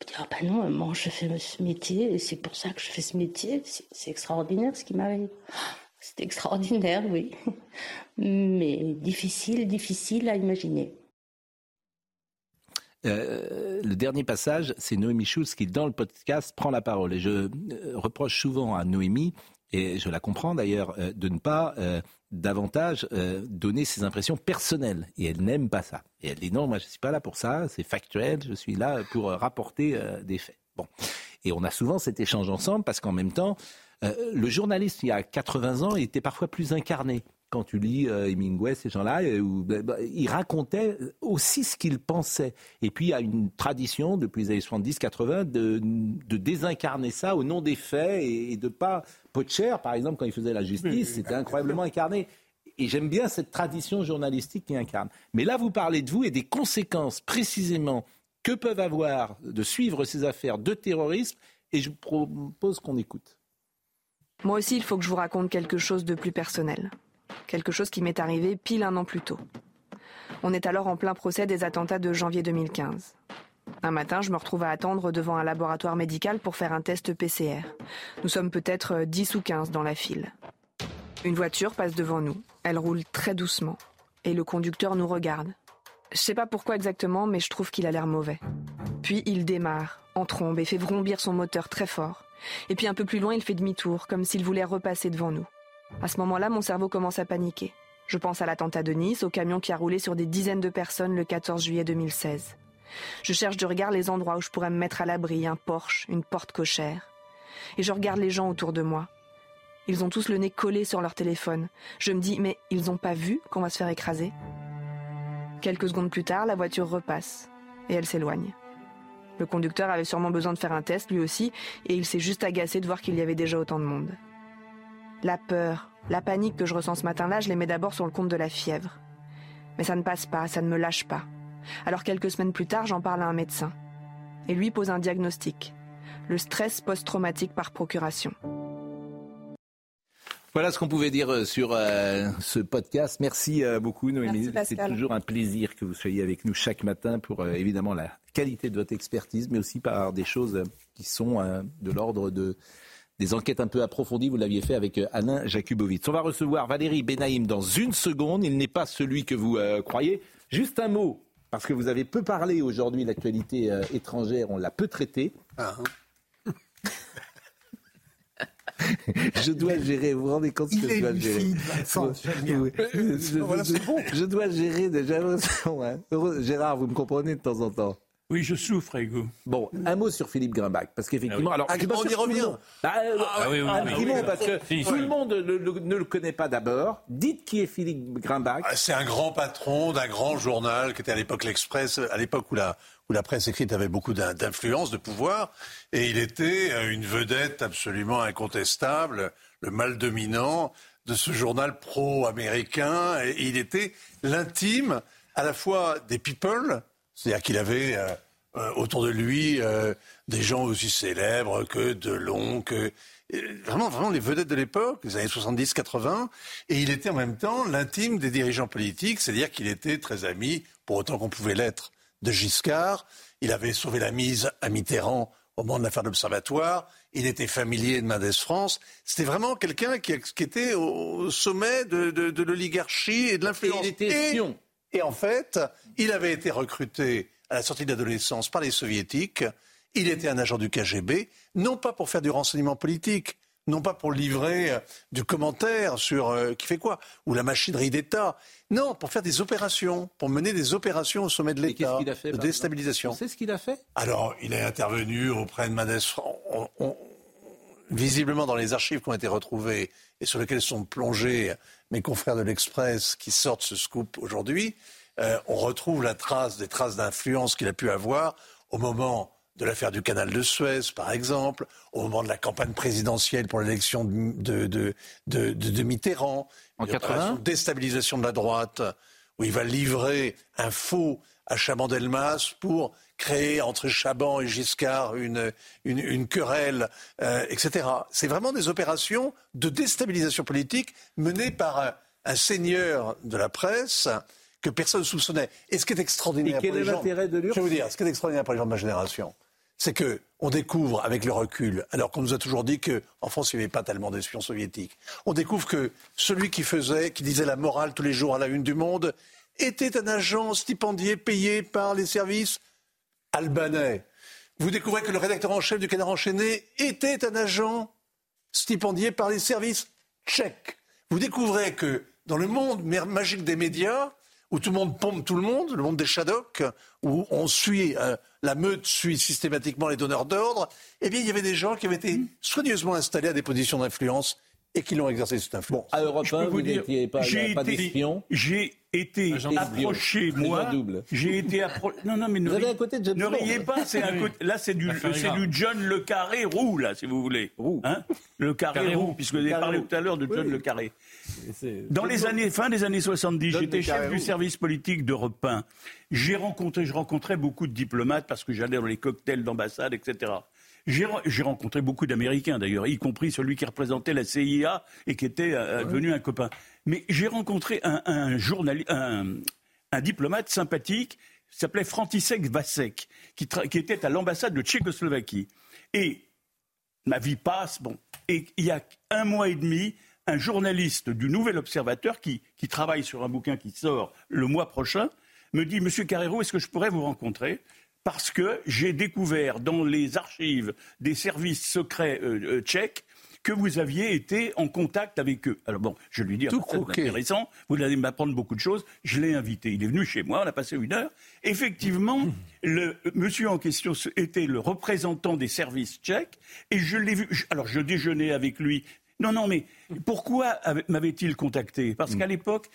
je dis, ah bah non, maman, je fais ce métier et c'est pour ça que je fais ce métier. C'est extraordinaire ce qui m'arrive. [gasps] C'est extraordinaire, oui. [laughs] Mais difficile, difficile à imaginer. Euh, le dernier passage, c'est Noémie Schulz qui, dans le podcast, prend la parole. Et je euh, reproche souvent à Noémie, et je la comprends d'ailleurs, euh, de ne pas euh, davantage euh, donner ses impressions personnelles. Et elle n'aime pas ça. Et elle dit non, moi je ne suis pas là pour ça, c'est factuel, je suis là pour rapporter des faits. Bon. Et on a souvent cet échange ensemble parce qu'en même temps, le journaliste, il y a 80 ans, était parfois plus incarné. Quand tu lis euh, Hemingway, ces gens-là, euh, bah, bah, ils racontaient aussi ce qu'ils pensaient. Et puis il y a une tradition depuis les années 70-80 de, désincarner ça au nom des faits et, et de pas. Potcher, par exemple, quand il faisait la justice, c'était incroyablement incarné. Et j'aime bien cette tradition journalistique qui incarne. Mais là, vous parlez de vous et des conséquences précisément que peuvent avoir de suivre ces affaires de terrorisme. Et je vous propose qu'on écoute. Moi aussi, il faut que je vous raconte quelque chose de plus personnel. Quelque chose qui m'est arrivé pile un an plus tôt. On est alors en plein procès des attentats de janvier 2015. Un matin, je me retrouve à attendre devant un laboratoire médical pour faire un test PCR. Nous sommes peut-être 10 ou 15 dans la file. Une voiture passe devant nous. Elle roule très doucement. Et le conducteur nous regarde. Je sais pas pourquoi exactement, mais je trouve qu'il a l'air mauvais. Puis il démarre, en trombe, et fait vrombir son moteur très fort. Et puis un peu plus loin, il fait demi-tour, comme s'il voulait repasser devant nous. À ce moment-là, mon cerveau commence à paniquer. Je pense à l'attentat de Nice, au camion qui a roulé sur des dizaines de personnes le 14 juillet 2016. Je cherche du regard les endroits où je pourrais me mettre à l'abri, un Porsche, une porte cochère. Et je regarde les gens autour de moi. Ils ont tous le nez collé sur leur téléphone. Je me dis, mais ils n'ont pas vu qu'on va se faire écraser Quelques secondes plus tard, la voiture repasse et elle s'éloigne. Le conducteur avait sûrement besoin de faire un test lui aussi et il s'est juste agacé de voir qu'il y avait déjà autant de monde. La peur, la panique que je ressens ce matin-là, je les mets d'abord sur le compte de la fièvre. Mais ça ne passe pas, ça ne me lâche pas. Alors quelques semaines plus tard, j'en parle à un médecin. Et lui pose un diagnostic. Le stress post-traumatique par procuration. Voilà ce qu'on pouvait dire euh, sur euh, ce podcast. Merci euh, beaucoup, Noémie. C'est toujours un plaisir que vous soyez avec nous chaque matin pour euh, évidemment la qualité de votre expertise, mais aussi par des choses qui sont de l'ordre de des enquêtes un peu approfondies. Vous l'aviez fait avec Alain Jakubowicz. On va recevoir Valérie Benaïm dans une seconde. Il n'est pas celui que vous croyez. Juste un mot, parce que vous avez peu parlé aujourd'hui de l'actualité euh, étrangère. On l'a peu traité. [laughs] je dois gérer. Vous vous rendez compte ce que je dois gérer je, dois gérer déjà. Hein. Gérard, vous me comprenez de temps en temps. Oui, je souffre, Ego. Bon, un mot sur Philippe Grimbach, parce qu'effectivement, ah alors, ah, on y revient. Bah, euh, ah, oui, oui, un petit mot, parce que tout le monde ne, le connaît pas d'abord. Dites qui est Philippe Grimbach. C'est un grand patron d'un grand journal qui était à l'époque l'Express, à l'époque où la, où la presse écrite avait beaucoup d'influence, de pouvoir, et il était euh, une vedette absolument incontestable, le mal dominant de ce journal pro-américain, et il était l'intime à la fois des people, c'est-à-dire qu'il avait euh, euh, autour de lui euh, des gens aussi célèbres que Delon, que vraiment, vraiment les vedettes de l'époque, les années 70-80, et il était en même temps l'intime des dirigeants politiques, c'est-à-dire qu'il était très ami, pour autant qu'on pouvait l'être, de Giscard. Il avait sauvé la mise à Mitterrand au moment de l'affaire d'Observatoire. Il était familier de Mendes France. C'était vraiment quelqu'un qui, était au sommet de, l'oligarchie et de l'influence. il était espion. Et en fait, il avait été recruté à la sortie de l'adolescence par les soviétiques. Il était un agent du KGB, non pas pour faire du renseignement politique, non pas pour livrer euh, du commentaire sur euh, qui fait quoi, ou la machinerie d'État. Non, pour faire des opérations, pour mener des opérations au sommet de l'État, de déstabilisation. C'est ce qu'il a fait? Alors, il est intervenu auprès de Mendes. Visiblement, dans les archives qui ont été retrouvées et sur lesquelles sont plongés mes confrères de l'Express qui sortent ce scoop aujourd'hui, euh, on retrouve la trace des traces d'influence qu'il a pu avoir au moment de l'affaire du canal de Suez, par exemple, au moment de la campagne présidentielle pour l'élection de, de, Mitterrand, en 80 déstabilisation de la droite, où il va livrer un faux à Chaban-Delmas pour créer entre Chaban et Giscard une, une, querelle, euh, etc. C'est vraiment des opérations de déstabilisation politique menées par un, seigneur de la presse que personne ne soupçonnait. Et ce qui est extraordinaire pour les gens, de je vais vous dire, ce qui est extraordinaire pour les gens de ma génération, c'est que on découvre avec le recul, alors qu'on nous a toujours dit qu'en France il n'y avait pas tellement d'espions soviétiques, on découvre que celui qui faisait, qui disait la morale tous les jours à la une du Monde, était un agent stipendié payé par les services albanais. Vous découvrez que le rédacteur en chef du Canard enchaîné était un agent stipendié par les services tchèques. Vous découvrez que dans le monde magique des médias, où tout le monde pompe tout le monde, le monde des shadows, où on suit, euh, la meute suit systématiquement les donneurs d'ordre, eh bien, il y avait des gens qui avaient été soigneusement installés à des positions d'influence et qui l'ont exercé cette influence. Bon, à Europe 1, vous n'étiez pas, pas d'espion J'ai été approché, moi. J'ai été approché. Non, non, mais ne, riez... côté de ne riez pas. C'est un côté... Là, c'est du, du John Le Carré roux, là, si vous voulez. Roux. Hein? Le Carré, roux, puisque vous avez parlé tout à l'heure de John Le Carré. Dans les années, fin des années 70, j'étais chef du service politique d'Europe 1. J'ai rencontré, je rencontrais beaucoup de diplomates parce que j'allais dans les cocktails d'ambassade, etc. J'ai rencontré beaucoup d'Américains d'ailleurs, y compris celui qui représentait la CIA et qui était euh, euh, devenu un copain. Mais j'ai rencontré un, un, un, diplomate sympathique, qui s'appelait František Vasek, qui, qui était à l'ambassade de Tchécoslovaquie. Et ma vie passe, bon. Et il y a un mois et demi, un journaliste du Nouvel Observateur qui, qui travaille sur un bouquin qui sort le mois prochain me dit Monsieur Carrero, est-ce que je pourrais vous rencontrer? Parce que j'ai découvert dans les archives des services secrets euh, euh, tchèques que vous aviez été en contact avec eux. Alors bon, je lui dis, ah, c'est intéressant, vous allez m'apprendre beaucoup de choses. Je l'ai invité, il est venu chez moi, on a passé une heure. Effectivement, [laughs] le monsieur en question était le représentant des services tchèques, et je l'ai vu. Alors je déjeunais avec lui. Non, non, mais pourquoi m'avait-il contacté? Parce qu'à l'époque,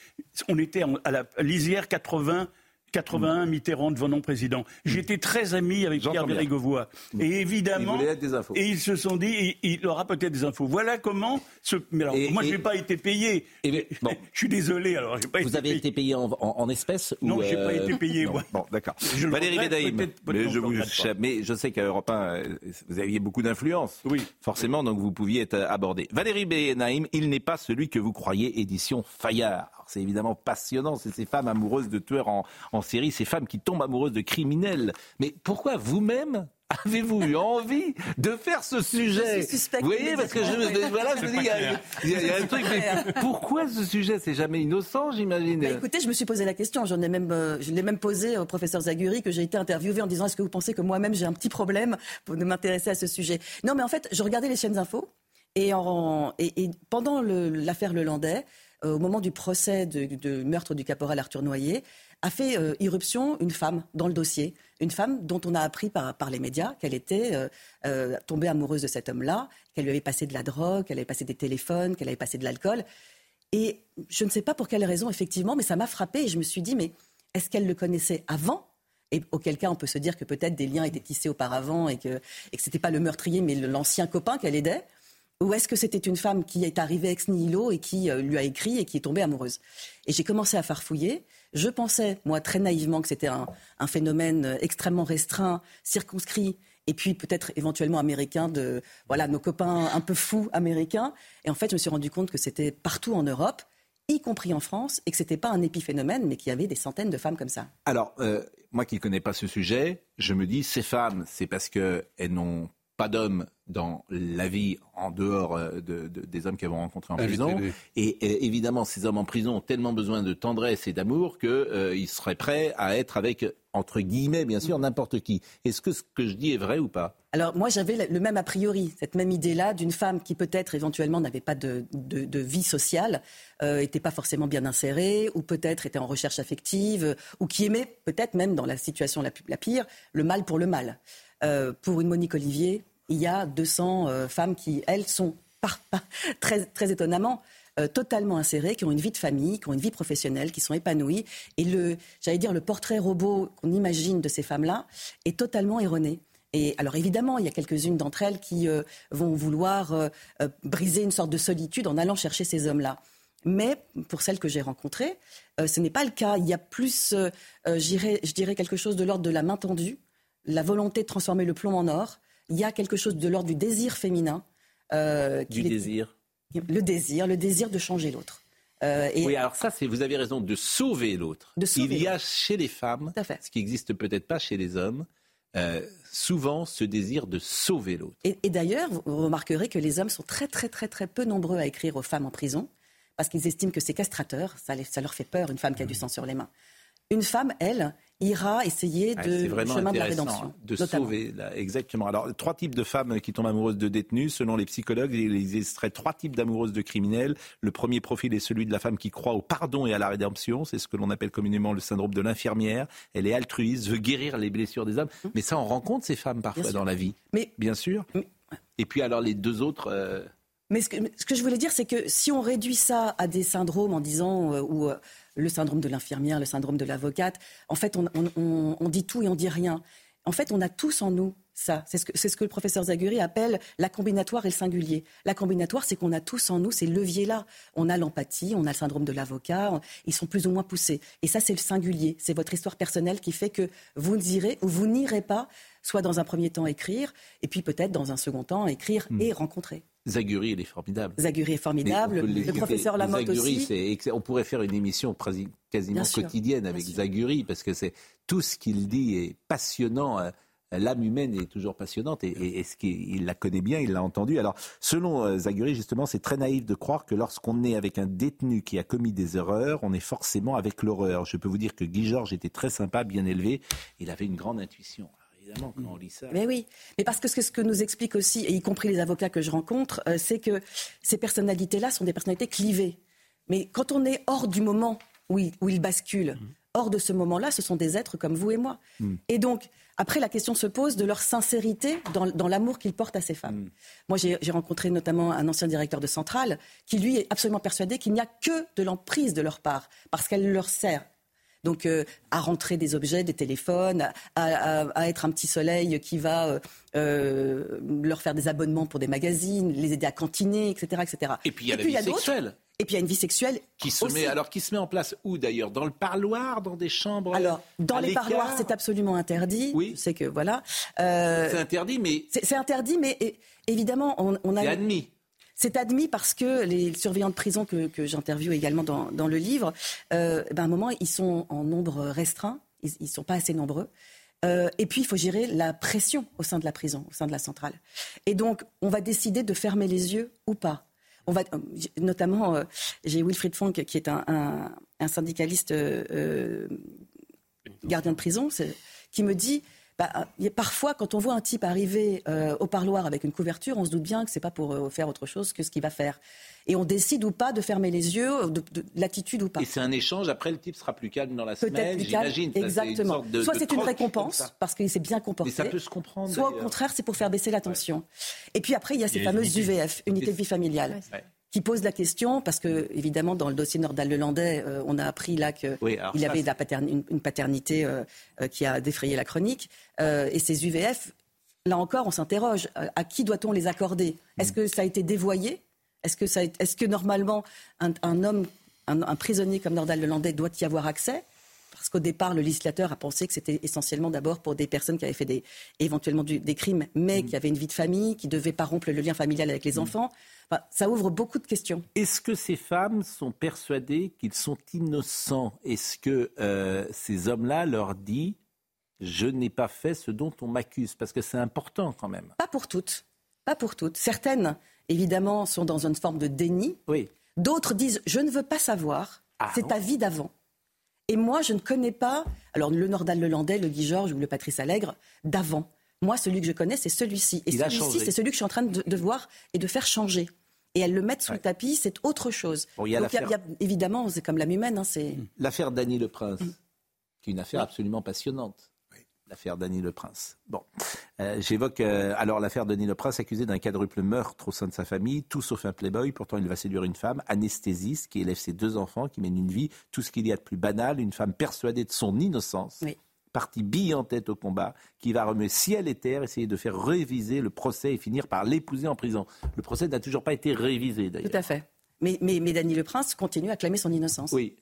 on était à la lisière 80 81, Mitterrand devenant président. J'étais très ami avec Pierre Bérégovoy. Et évidemment, et ils se sont dit, il, aura peut-être des infos. Voilà comment. Ce... Mais alors, moi, je n'ai pas été payé. bon. [laughs] je suis désolé. Alors, pas Vous avez été payé en, espèces Non, je n'ai pas euh, été payé. Bon, d'accord. Valérie Bédaïm, mais je, vous, mais je sais qu'à Europe 1, euh, vous aviez beaucoup d'influence. Oui. Forcément, donc vous pouviez être abordé. Valérie Bédaïm, il n'est pas celui que vous croyez, édition Fayard c'est évidemment passionnant, c'est ces femmes amoureuses de tueurs en, en série, ces femmes qui tombent amoureuses de criminels. Mais pourquoi vous-même Avez-vous eu envie de faire ce sujet Vous voyez, parce que je, voilà, je dis, il y, a un truc. Mais pourquoi ce sujet C'est jamais innocent, j'imagine. Bah, écoutez, je me suis posé la question. J'en ai même, euh, je l'ai même posé au professeur Zaguri que j'ai été interviewé en disant est-ce que vous pensez que moi-même j'ai un petit problème pour m'intéresser à ce sujet? Non, mais en fait, je regardais les chaînes infos Et, en, et, pendant l'affaire Lelandais, euh, au moment du procès de, meurtre du caporal Arthur Noyer, a fait euh, irruption une femme dans le dossier, une femme dont on a appris par, les médias qu'elle était euh, tombée amoureuse de cet homme-là, qu'elle lui avait passé de la drogue, qu'elle avait passé des téléphones, qu'elle avait passé de l'alcool. Et je ne sais pas pour quelle raison, effectivement, mais ça m'a frappée et je me suis dit, mais est-ce qu'elle le connaissait avant? Et auquel cas on peut se dire que peut-être des liens étaient tissés auparavant et que, et que ce n'était pas le meurtrier mais l'ancien copain qu'elle aidait ou est-ce que c'était une femme qui est arrivée ex nihilo et qui euh, lui a écrit et qui est tombée amoureuse? Et j'ai commencé à farfouiller. Je pensais, moi, très naïvement, que c'était un, phénomène euh, extrêmement restreint, circonscrit, et puis peut-être éventuellement américain de voilà nos copains un peu fous américains. Et en fait, je me suis rendu compte que c'était partout en Europe y compris en France, et que ce n'était pas un épiphénomène, mais qu'il y avait des centaines de femmes comme ça. Alors, euh, moi qui ne connais pas ce sujet, je me dis, ces femmes, c'est parce qu'elles n'ont pas d'hommes dans la vie en dehors euh, de, des hommes qu'elles vont rencontrer en prison. Et, évidemment, ces hommes en prison ont tellement besoin de tendresse et d'amour qu'ils euh, seraient prêts à être avec, entre guillemets, bien sûr, n'importe qui. Est-ce que ce que je dis est vrai ou pas? Alors moi, j'avais le même a priori, cette même idée-là d'une femme qui peut-être éventuellement n'avait pas de, de, vie sociale, n'était euh, pas forcément bien insérée, ou peut-être était en recherche affective, ou qui aimait peut-être même dans la situation la, la pire, le mal pour le mal. pour une Monique Olivier, il y a 200 euh, femmes qui, elles, sont [laughs] très, très étonnamment euh, totalement insérées, qui ont une vie de famille, qui ont une vie professionnelle, qui sont épanouies. Et le, j'allais dire, le portrait robot qu'on imagine de ces femmes-là est totalement erroné. Et alors évidemment, il y a quelques-unes d'entre elles qui euh, vont vouloir briser une sorte de solitude en allant chercher ces hommes-là. Mais pour celles que j'ai rencontrées, ce n'est pas le cas. Il y a plus, je dirais quelque chose de l'ordre de la main tendue, la volonté de transformer le plomb en or, il y a quelque chose de l'ordre du désir féminin. Euh, du désir Le désir, le désir de changer l'autre. Euh, oui, alors ça, c'est, vous avez raison, de sauver l'autre. Il y a chez les femmes, ce qui n'existe peut-être pas chez les hommes, euh, souvent ce désir de sauver l'autre. Et, d'ailleurs, vous remarquerez que les hommes sont très très très très peu nombreux à écrire aux femmes en prison, parce qu'ils estiment que c'est castrateur, ça, ça leur fait peur, une femme qui a du sang sur les mains. Une femme, elle, ira essayer de chemin de la rédemption. De sauver, exactement. Alors, trois types de femmes qui tombent amoureuses de détenus. Selon les psychologues, il existerait trois types d'amoureuses de criminels. Le premier profil est celui de la femme qui croit au pardon et à la rédemption. C'est ce que l'on appelle communément le syndrome de l'infirmière. Elle est altruiste, veut guérir les blessures des hommes. Mmh. Mais ça, on rencontre ces femmes parfois dans la vie. Mais, Bien sûr. Et puis, alors, les deux autres. Euh, mais ce que, je voulais dire, c'est que si on réduit ça à des syndromes en disant euh, ou euh, le syndrome de l'infirmière, le syndrome de l'avocate. En fait, on, dit tout et on dit rien. En fait, on a tous en nous ça. C'est ce, que, ce que le professeur Zaguri appelle la combinatoire et le singulier. La combinatoire, c'est qu'on a tous en nous ces leviers-là. On a l'empathie, on a le syndrome de l'avocat, ils sont plus ou moins poussés. Et ça, c'est le singulier. C'est votre histoire personnelle qui fait que vous irez ou vous n'irez pas, soit dans un premier temps écrire, et puis peut-être dans un second temps écrire hmm. et rencontrer. Zaguri, il est formidable. Zaguri est formidable. Le professeur Lamotte Zaguri, aussi. On pourrait faire une émission quasiment quotidienne avec Zaguri, parce que c'est tout ce qu'il dit est passionnant. Euh, l'âme humaine est toujours passionnante et, ce qu'il la connaît bien, il l'a entendu. Alors, selon euh, Zaguri, justement, c'est très naïf de croire que lorsqu'on est avec un détenu qui a commis des erreurs, on est forcément avec l'horreur. Je peux vous dire que Guy Georges était très sympa, bien élevé. Il avait une grande intuition. Mais oui, mais parce que ce que nous explique aussi, et y compris les avocats que je rencontre, euh, c'est que ces personnalités-là sont des personnalités clivées. Mais quand on est hors du moment où ils, où basculent, mm. hors de ce moment-là, ce sont des êtres comme vous et moi. Mm. Et donc, après, la question se pose de leur sincérité dans, l'amour qu'ils portent à ces femmes. Mm. Moi, j'ai rencontré notamment un ancien directeur de centrale qui, lui, est absolument persuadé qu'il n'y a que de l'emprise de leur part, parce qu'elle leur sert donc euh, à rentrer des objets, des téléphones, à, être un petit soleil qui va euh, euh, leur faire des abonnements pour des magazines, les aider à cantiner, etc. etc. Et puis il y a la vie sexuelle. Et puis il y a une vie sexuelle qui se met alors qui se met en place où d'ailleurs? Dans le parloir, dans des chambres? Alors dans les parloirs c'est absolument interdit. Oui. C'est que voilà. c'est interdit mais. C'est interdit mais évidemment on, on a. C'est admis. C'est admis parce que les surveillants de prison que, que j'interviewe également dans, le livre, euh, ben à un moment, ils sont en nombre restreint, ils ne sont pas assez nombreux. Euh, et puis, il faut gérer la pression au sein de la prison, au sein de la centrale. Et donc, on va décider de fermer les yeux ou pas. On va, notamment, euh, j'ai Wilfried Funk, qui est un syndicaliste gardien de prison, qui me dit bah, parfois, quand on voit un type arriver euh, au parloir avec une couverture, on se doute bien que c'est pas pour euh, faire autre chose que ce qu'il va faire. Et on décide ou pas de fermer les yeux, de, l'attitude ou pas. Et c'est un échange. Après, le type sera plus calme dans la semaine, j'imagine. Exactement. Soit c'est une récompense parce qu'il s'est bien comporté. Mais ça peut se comprendre. Soit au contraire, c'est pour faire baisser la tension. Et puis après, il y a ces fameuses UVF, unité de vie familiale qui pose la question, parce que évidemment dans le dossier Nordal-Lelandais, euh, on a appris là qu'il y avait une, paternité euh, euh, qui a défrayé la chronique, et ces UVF, là encore, on s'interroge à qui doit-on les accorder? Est-ce que ça a été dévoyé? Est-ce que, est que normalement un, homme, un, prisonnier comme Nordal-Lelandais doit y avoir accès? Parce qu'au départ, le législateur a pensé que c'était essentiellement d'abord pour des personnes qui avaient fait des, éventuellement des crimes, mais mm. qui avaient une vie de famille, qui ne devaient pas rompre le lien familial avec les mm. enfants ça ouvre beaucoup de questions. Est-ce que ces femmes sont persuadées qu'ils sont innocents? Est-ce que euh, ces hommes-là leur disent je n'ai pas fait ce dont on m'accuse? Parce que c'est important quand même. Pas pour toutes. Pas pour toutes. Certaines, évidemment, sont dans une forme de déni. Oui. D'autres disent je ne veux pas savoir. Ah c'est ta vie d'avant. Et moi, je ne connais pas, alors le Nordal Lelandais, le Guy Georges ou le Patrice Allègre, d'avant. Moi, celui que je connais, c'est celui-ci. Et celui-ci, c'est celui que je suis en train de, voir et de faire changer et elles le mettent sous le tapis, c'est autre chose. Donc, y a, évidemment, c'est comme l'âme humaine. Hein, c'est... L'affaire Dany Le Prince, mm. qui est une affaire absolument passionnante. L'affaire Dany Le Prince. Bon, euh, j'évoque euh, alors l'affaire Dany Le Prince, accusé d'un quadruple meurtre au sein de sa famille, tout sauf un playboy. Pourtant, il va séduire une femme, anesthésiste, qui élève ses deux enfants, qui mène une vie, tout ce qu'il y a de plus banal, une femme persuadée de son innocence. Oui parti bille en tête au combat, qui va remuer ciel et terre, essayer de faire réviser le procès et finir par l'épouser en prison. Le procès n'a toujours pas été révisé, d'ailleurs. Tout à fait. Mais, mais, mais Dany Le Prince continue à clamer son innocence. Oui.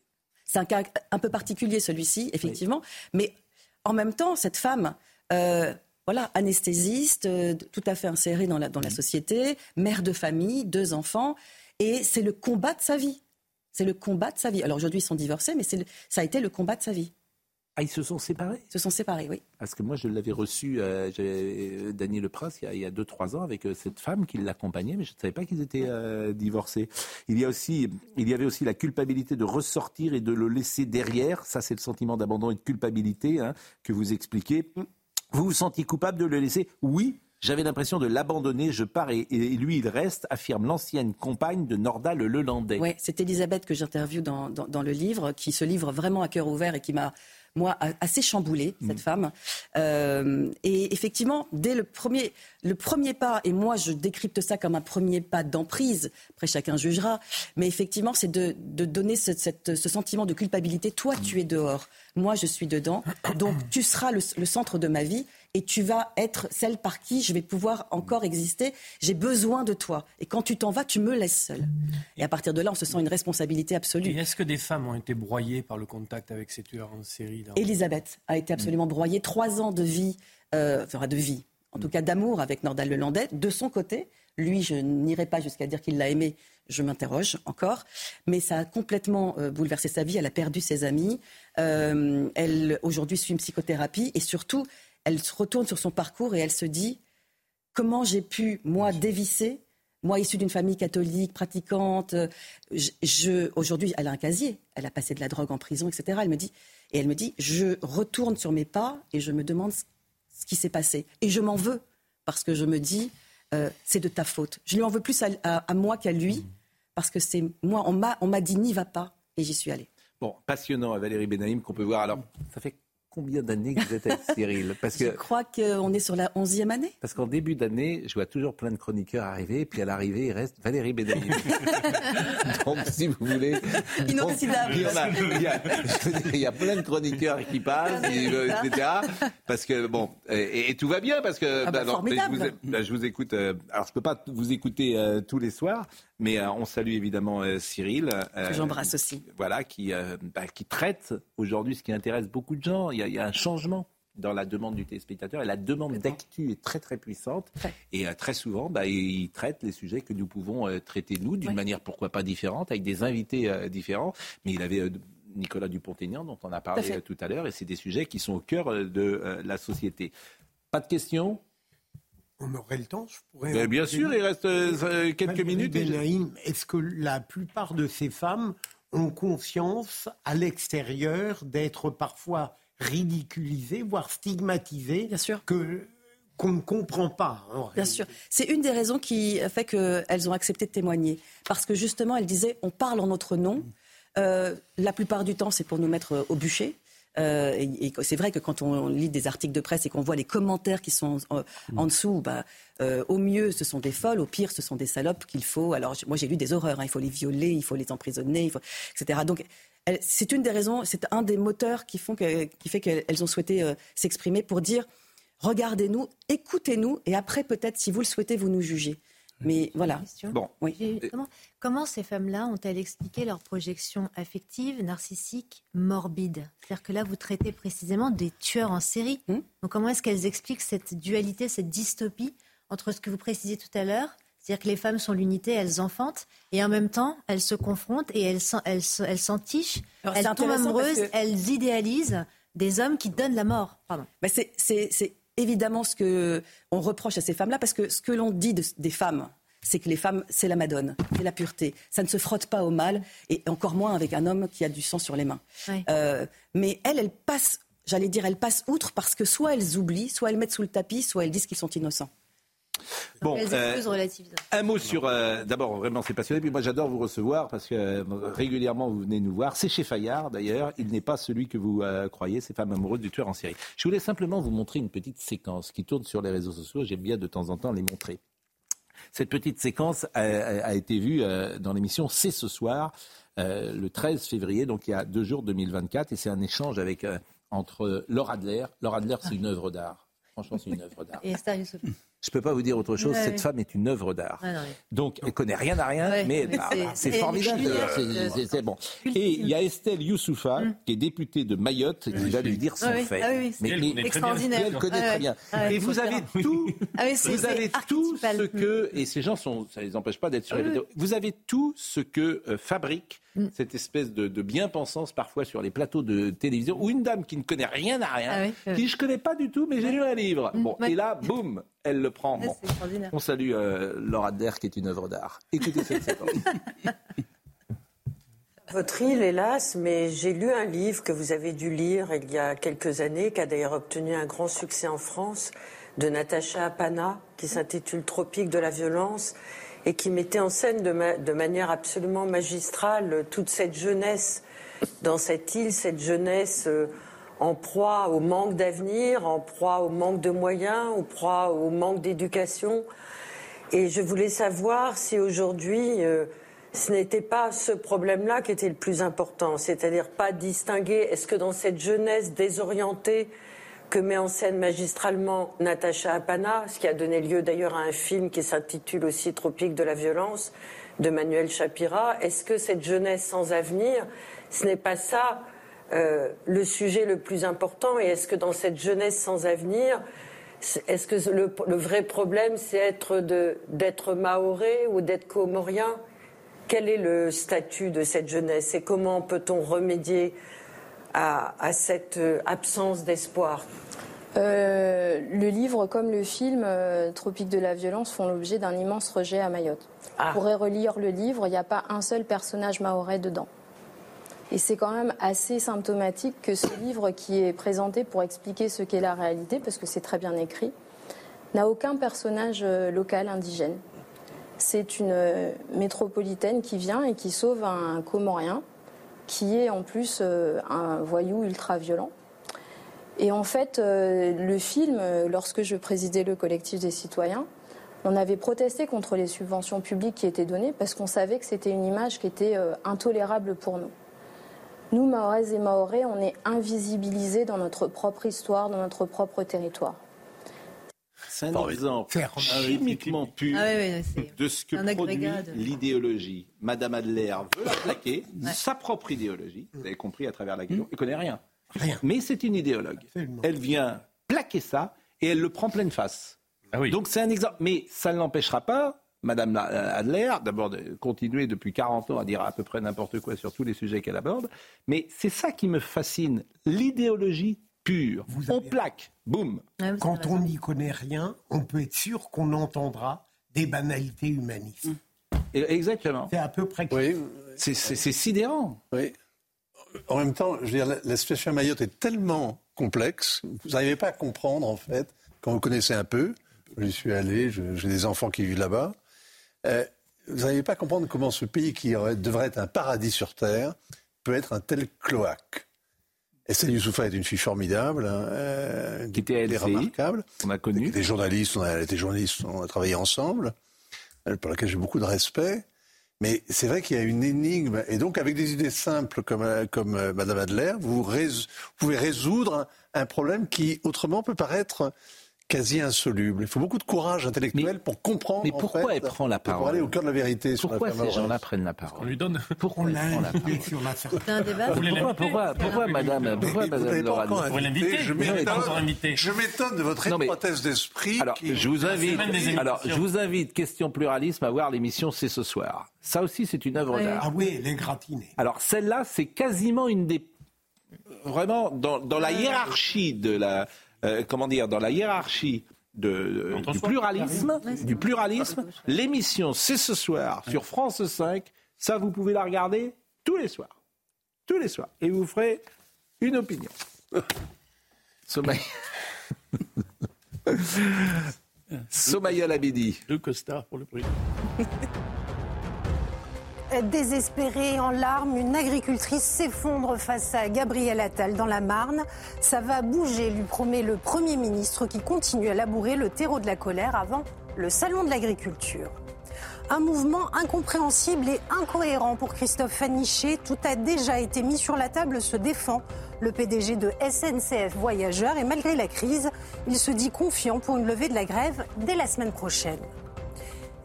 C'est un cas un peu particulier, celui-ci, effectivement. Mais en même temps, cette femme, euh, voilà, anesthésiste, euh, tout à fait insérée dans la, dans la société, mère de famille, deux enfants, et c'est le combat de sa vie. C'est le combat de sa vie. Alors aujourd'hui, ils sont divorcés, mais ça a été le combat de sa vie. Ah, ils se sont séparés? Ils se sont séparés, oui. Parce que moi, je l'avais reçu, euh, euh Daniel Le Prince, il y a 2-3 ans, avec euh, cette femme qui l'accompagnait, mais je ne savais pas qu'ils étaient euh, divorcés. Il y, a aussi, il y avait aussi la culpabilité de ressortir et de le laisser derrière. Ça, c'est le sentiment d'abandon et de culpabilité hein, que vous expliquez. Vous vous sentiez coupable de le laisser? Oui, j'avais l'impression de l'abandonner, je pars et, lui il reste, affirme l'ancienne compagne de Nordal le Lelandais. Oui, c'est Elisabeth que j'interviewe dans, dans, le livre, qui se livre vraiment à cœur ouvert et qui m'a moi, assez chamboulée, cette mm. femme. Euh, et effectivement, dès le premier, le premier pas, et moi je décrypte ça comme un premier pas d'emprise, après chacun jugera, mais effectivement c'est de, donner ce, ce, sentiment de culpabilité. Toi, tu es dehors, moi je suis dedans, donc tu seras le, le centre de ma vie et tu vas être celle par qui je vais pouvoir encore exister. J'ai besoin de toi. Et quand tu t'en vas, tu me laisses seule. Et à partir de là, on se sent une responsabilité absolue. Est-ce que des femmes ont été broyées par le contact avec ces tueurs en série Elisabeth a été absolument broyée. Trois ans de vie, euh, de vie, en tout cas d'amour avec Nordal Lelandais, de son côté. Lui, je n'irai pas jusqu'à dire qu'il l'a aimé, je m'interroge encore, mais ça a complètement euh, bouleversé sa vie. Elle a perdu ses amis. Euh, elle aujourd'hui suit une psychothérapie et surtout, elle se retourne sur son parcours et elle se dit comment j'ai pu, moi, dévisser, moi, issue d'une famille catholique, pratiquante, je, aujourd'hui, elle a un casier, elle a passé de la drogue en prison, etc. Elle me dit, et elle me dit, je retourne sur mes pas et je me demande ce qui s'est passé. Et je m'en veux, parce que je me dis, euh, c'est de ta faute. Je lui en veux plus à, moi qu'à lui, parce que c'est moi, on m'a dit, n'y va pas, et j'y suis allée. Bon, passionnant, Valérie Benaïm, qu'on peut voir. Alors, ça fait combien d'années que vous êtes avec [laughs] Cyril Parce que, Je crois qu'on est sur la onzième année. Parce qu'en début d'année, je vois toujours plein de chroniqueurs arriver, puis à l'arrivée, il reste Valérie Bédani. [laughs] donc, si vous voulez... [laughs] Inoxydable. Il y, a, plein de chroniqueurs qui passent, etc. Parce que, bon, et, tout va bien, parce que... Ah bah, bah, je, vous, écoute... Euh, alors, je ne peux pas vous écouter euh, tous les soirs, mais euh, on salue évidemment Cyril. J'embrasse aussi. Voilà, qui, bah, qui traite aujourd'hui ce qui intéresse beaucoup de gens. Il y a, il y a un changement dans la demande du téléspectateur. Et la demande d'actu est très très puissante. Et euh, très souvent, bah, il traite les sujets que nous pouvons euh, traiter nous d'une manière pourquoi pas différente, avec des invités euh, différents. Mais il avait Nicolas Dupont-Aignan dont on a parlé tout à l'heure, et c'est des sujets qui sont au cœur de la société. Pas de questions? On aurait le temps, je pourrais. bien sûr, il reste quelques minutes. Est-ce que la plupart de ces femmes ont conscience à l'extérieur d'être parfois ridiculisée, voire stigmatisée, que qu'on ne comprend pas. Bien sûr. C'est une des raisons qui fait qu'elles ont accepté de témoigner. Parce que justement, elles disaient, on parle en notre nom. Euh, la plupart du temps, c'est pour nous mettre au bûcher. Euh, et, c'est vrai que quand on lit des articles de presse et qu'on voit les commentaires qui sont en, dessous, bah, euh, au mieux, ce sont des folles, au pire, ce sont des salopes qu'il faut. Alors, moi, j'ai lu des horreurs. Hein. il faut les violer, il faut les emprisonner, il faut, etc. Donc, c'est une des raisons, c'est un des moteurs qui, font qui fait qu'elles ont souhaité euh, s'exprimer pour dire regardez-nous, écoutez-nous, et après, peut-être, si vous le souhaitez, vous nous jugez. Mais voilà. Bon. Oui. Comment, ces femmes-là ont-elles expliqué leur projection affective, narcissique, morbide C'est-à-dire que là, vous traitez précisément des tueurs en série. Hmm? Donc comment est-ce qu'elles expliquent cette dualité, cette dystopie entre ce que vous précisiez tout à l'heure c'est-à-dire que les femmes sont l'unité, elles enfantent, et en même temps, elles se confrontent et elles s'entichent, elles, elles, elles tombent amoureuses, elles idéalisent des hommes qui donnent la mort. Pardon. c'est évidemment ce que on reproche à ces femmes-là, parce que ce que l'on dit des femmes, c'est que les femmes, c'est la madone, c'est la pureté. Ça ne se frotte pas au mal, et encore moins avec un homme qui a du sang sur les mains. Euh, mais elles, elles passent, j'allais dire, elles passent outre parce que soit elles oublient, soit elles mettent sous le tapis, soit elles disent qu'ils sont innocents. Bon, euh, un mot sur. Euh, d'abord, vraiment, c'est passionné. Puis moi, j'adore vous recevoir parce que euh, régulièrement, vous venez nous voir. C'est chez Fayard, d'ailleurs. Il n'est pas celui que vous croyez, ces femmes amoureuses du tueur en série. Je voulais simplement vous montrer une petite séquence qui tourne sur les réseaux sociaux. J'aime bien de temps en temps les montrer. Cette petite séquence a, été vue dans l'émission C'est ce soir, le 13 février, donc il y a deux jours 2024, et c'est un échange avec entre Laura Adler. Laura Adler, c'est une œuvre d'art. Franchement, c'est une œuvre d'art. Et Esther je ne peux pas vous dire autre chose. Cette femme est une œuvre d'art. Donc, elle connaît rien à rien, mais c'est formidable. C'est bon. Et il y a Estelle Youssoufa, mm. qui est députée de Mayotte, qui va lui dire son fait. Ah mais, extraordinaire. Elle connaît très bien. et vous avez tout, vous avez tout ce que, et ces gens sont, ça les empêche pas d'être sur les vidéos. Vous avez tout ce que euh, fabrique mm. cette espèce de, bien-pensance parfois sur les plateaux de télévision, ou une dame qui ne connaît rien à rien, ah qui je connais pas du tout, mais j'ai lu un livre. Bon, et là, boum, elle le prend. On salue euh, Laura Der, qui est une œuvre d'art. Écoutez cette [laughs] séquence. Votre île, hélas, mais j'ai lu un livre que vous avez dû lire il y a quelques années, qui a d'ailleurs obtenu un grand succès en France, de Natacha Apana, qui s'intitule Tropique de la violence, et qui mettait en scène de, manière absolument magistrale toute cette jeunesse dans cette île, cette jeunesse. Euh, en proie au manque d'avenir, en proie au manque de moyens, en proie au manque d'éducation. Et je voulais savoir si aujourd'hui, euh, ce n'était pas ce problème-là qui était le plus important, c'est-à-dire pas distinguer, est-ce que dans cette jeunesse désorientée que met en scène magistralement Natacha Apana, ce qui a donné lieu d'ailleurs à un film qui s'intitule aussi Tropique de la violence de Manuel Chapira, est-ce que cette jeunesse sans avenir, ce n'est pas ça euh, le sujet le plus important et est-ce que dans cette jeunesse sans avenir, est-ce que le, vrai problème c'est d'être maoré ou d'être comorien? Quel est le statut de cette jeunesse et comment peut-on remédier à, cette euh, absence d'espoir? Euh, le livre comme le film Tropique de la violence font l'objet d'un immense rejet à Mayotte. Ah. Vous pourrez relire le livre, il n'y a pas un seul personnage maoré dedans. Et c'est quand même assez symptomatique que ce livre qui est présenté pour expliquer ce qu'est la réalité, parce que c'est très bien écrit, n'a aucun personnage euh, local indigène. C'est une euh, métropolitaine qui vient et qui sauve un Comorien, qui est en plus euh, un voyou ultra-violent. Et en fait, le film, lorsque je présidais le collectif des citoyens, on avait protesté contre les subventions publiques qui étaient données parce qu'on savait que c'était une image qui était intolérable pour nous. Nous, Maoraises et Maorais, on est invisibilisés dans notre propre histoire, dans notre propre territoire. C'est un exemple chimiquement pur ah de ce que produit l'idéologie. Madame Adler veut la plaquer, sa propre idéologie, vous avez compris à travers la question, elle ne connaît rien. rien. Mais c'est une idéologue. Elle vient plaquer ça et elle le prend pleine face. Ah Donc c'est un exemple. Mais ça ne l'empêchera pas Madame Adler, d'abord de continuer depuis 40 ans à dire à peu près n'importe quoi sur tous les sujets qu'elle aborde, mais c'est ça qui me fascine, l'idéologie pure. on plaque, boum. Ah Quand on n'y connaît rien, on peut être sûr qu'on entendra des banalités humanistes. Exactement. C'est à peu près. Oui. C'est sidérant. Oui. En même temps, je veux dire, la, situation à Mayotte est tellement complexe. Vous n'arrivez pas à comprendre, en fait, quand vous connaissez un peu. J'y suis allé, j'ai des enfants qui vivent là-bas. Euh, vous n'arrivez pas à comprendre comment ce pays qui devrait être un paradis sur Terre peut être un tel cloaque. Estelle Youssoufa est une fille formidable, hein, euh, qui était remarquable. On a connu. Des journalistes, on a été journalistes, on a travaillé ensemble, pour laquelle j'ai beaucoup de respect. Mais c'est vrai qu'il y a une énigme. Et donc, avec des idées simples comme, euh, comme euh, Madame Adler, vous, vous pouvez résoudre un problème qui, autrement, peut paraître quasi insoluble. Il faut beaucoup de courage intellectuel pour comprendre. Mais pourquoi elle prend la parole Pour aller au cœur de la vérité. Pourquoi ces gens-là prennent la parole On lui donne. Pourquoi prend la parole C'est un débat. Pourquoi, pourquoi, pourquoi, Madame, pourquoi, Madame Laurent Vous l'invitez Je m'étonne de votre étroitesse d'esprit. Alors, qui... je vous invite. Alors, je vous invite, question pluralisme, à voir l'émission C'est ce soir. Ça aussi, c'est une œuvre d'art. Ah oui, les gratinés. Alors, celle-là, c'est quasiment une des vraiment dans, dans la hiérarchie de la euh, comment dire, dans la hiérarchie de, du pluralisme, du pluralisme, l'émission c'est ce soir sur France 5. Ça, vous pouvez la regarder tous les soirs, tous les soirs, et vous ferez une opinion. [laughs] Sommeil. [laughs] Somaya Labidi. Deux costards pour le prix. [laughs] Désespérée, en larmes, une agricultrice s'effondre face à Gabriel Attal dans la Marne. Ça va bouger, lui promet le Premier ministre qui continue à labourer le terreau de la colère avant le Salon de l'agriculture. Un mouvement incompréhensible et incohérent pour Christophe Faniché. Tout a déjà été mis sur la table, se défend le PDG de SNCF Voyageurs et malgré la crise, il se dit confiant pour une levée de la grève dès la semaine prochaine.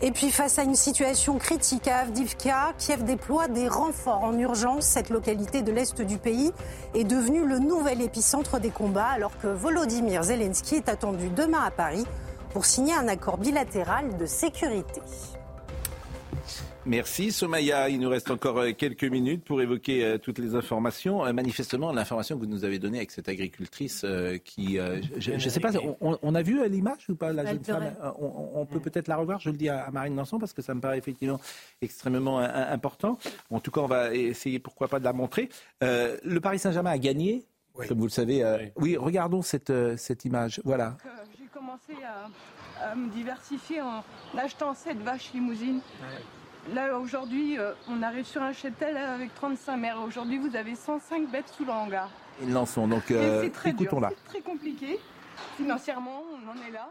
Et puis face à une situation critique à Avdivka, Kiev déploie des renforts en urgence. Cette localité de l'Est du pays est devenue le nouvel épicentre des combats alors que Volodymyr Zelensky est attendu demain à Paris pour signer un accord bilatéral de sécurité. Merci Somaya. Il nous reste encore euh, quelques minutes pour évoquer euh, toutes les informations. Euh, manifestement, l'information que vous nous avez donnée avec cette agricultrice qui, je ne sais pas, on, a vu l'image ou pas la jeune femme? on, peut peut-être la revoir. Je le dis à, Marine Lançon parce que ça me paraît effectivement extrêmement important. En tout cas, on va essayer, pourquoi pas, de la montrer. le Paris Saint-Germain a gagné, comme vous le savez. oui. regardons cette, cette image. Voilà. J'ai commencé à, me diversifier en achetant cette vache limousine. Là, aujourd'hui, euh, on arrive sur un cheptel avec 35 mères. Aujourd'hui, vous avez 105 bêtes sous le hangar. Ils l'en sont, donc euh, écoutons-la. C'est très compliqué. Financièrement, on en est là.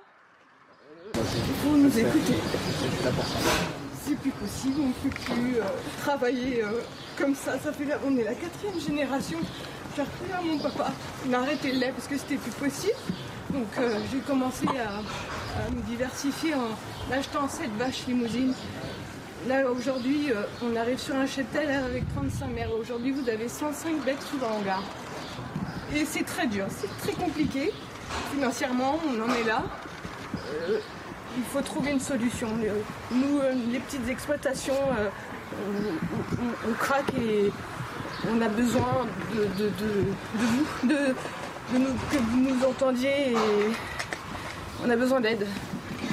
Il faut nous écouter. C'est plus possible, on ne peut plus euh, travailler comme ça. ça fait On est la quatrième génération. J'ai repris à mon papa. On a arrêté le lait parce que c'était plus possible. Donc j'ai commencé à, à, me diversifier en achetant cette vache limousine Là, aujourd'hui, euh, on arrive sur un cheptel avec 35 mères. Aujourd'hui, vous avez 105 bêtes sous le hangar. Et c'est très dur, c'est très compliqué. Financièrement, on en est là. Euh, il faut trouver une solution. Nous, euh, les petites exploitations, on, craque et on a besoin de, vous, de, nous, que vous nous entendiez et on a besoin d'aide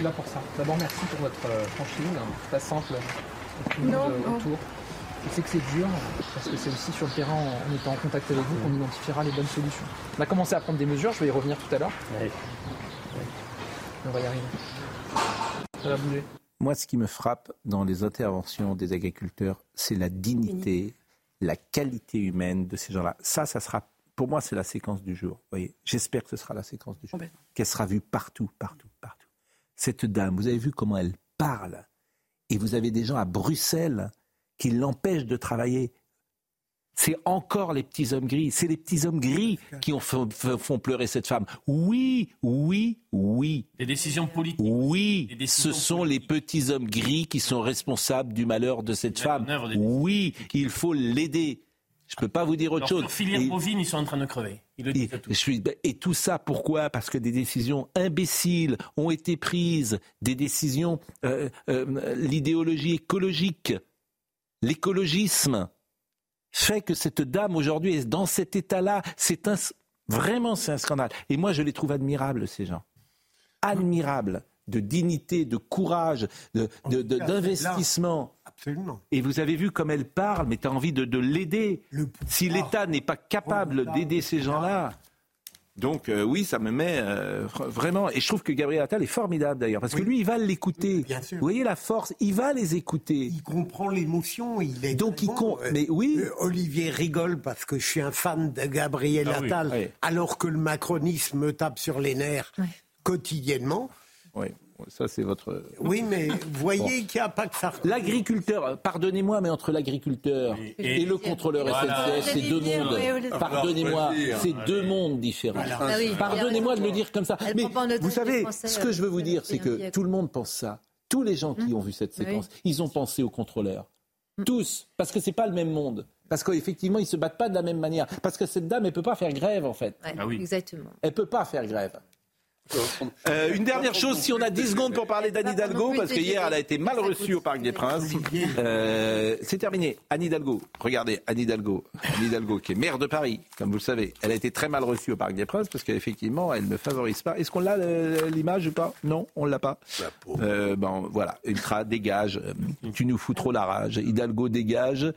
là pour ça. D'abord, merci pour votre euh, franchise. C'est pas simple tout le monde autour. Je sais que c'est dur, parce que c'est aussi sur le terrain, en étant en contact avec vous, qu'on identifiera les bonnes solutions. On a commencé à prendre des mesures, je vais y revenir tout à l'heure. On va y arriver. Ça va bouger. Moi, ce qui me frappe dans les interventions des agriculteurs, c'est la dignité, la qualité humaine de ces gens-là. Ça, ça sera, pour moi, c'est la séquence du jour. voyez, j'espère que ce sera la séquence du jour, qu'elle sera vue partout, partout cette dame, vous avez vu comment elle parle. Et vous avez des gens à Bruxelles qui l'empêchent de travailler. C'est encore les petits hommes gris. C'est les petits hommes gris qui ont font pleurer cette femme. Oui, oui, oui. Des décisions politiques. Oui, ce sont les petits hommes gris qui sont responsables du malheur de cette femme. Oui, il faut l'aider. Je ne peux pas vous dire autre chose. filière bovine, ils sont en train de crever. Ben, et, tout. ça, pourquoi? Parce que des décisions imbéciles ont été prises, des décisions, euh, euh, l'idéologie écologique, l'écologisme fait que cette dame aujourd'hui est dans cet état-là. C'est un, vraiment, c'est un scandale. Et moi, je les trouve admirables, ces gens. Admirables de dignité, de courage, d'investissement. Absolument. Et vous avez vu comme elle parle, mais tu as envie de, l'aider. Si l'État n'est pas capable d'aider ces gens-là. Donc euh, oui, ça me met euh, vraiment. Et je trouve que Gabriel Attal est formidable d'ailleurs, parce que lui, il va l'écouter. Vous voyez la force, il va les écouter. Il comprend l'émotion, il est. Donc il compte. Mais oui. Olivier rigole parce que je suis un fan de Gabriel Ah oui, Attal, oui. alors que le macronisme me tape sur les nerfs quotidiennement. Oui, ça c'est votre. Oui, mais vous voyez Bon. qu'il n'y a pas que ça. L'agriculteur, pardonnez-moi, mais entre l'agriculteur et, et- le contrôleur Voilà. SNCF, c'est deux mondes. oui, oui. Pardonnez-moi, c'est deux mondes différents. Voilà. Ah oui, Pardonnez-moi de le dire comme ça. Elle Mais vous savez, ce que je veux vous euh, dire, c'est que tout le monde pense ça. Tous les gens qui ont vu cette Oui. séquence, ils ont pensé au contrôleur. Mm. Tous, parce que c'est pas le même monde. Parce qu'effectivement, ils se battent pas de la même manière. Parce que cette dame, elle peut pas faire grève, en fait. Ouais, Exactement. Elle peut pas faire grève. Euh, une dernière chose, si on a 10 secondes pour parler d'Anne Hidalgo, parce que hier elle a été mal reçue au Parc des Princes. Euh, c'est terminé. Anne Hidalgo, regardez, Anne Hidalgo, Anne Hidalgo qui est maire de Paris, comme vous le savez, elle a été très mal reçue au Parc des Princes parce qu'effectivement elle ne favorise pas. Est-ce qu'on l'a euh, l'image ou pas? Non, on l'a pas. Euh, bon, voilà, Ultra dégage, tu nous fous trop la rage. Hidalgo dégage,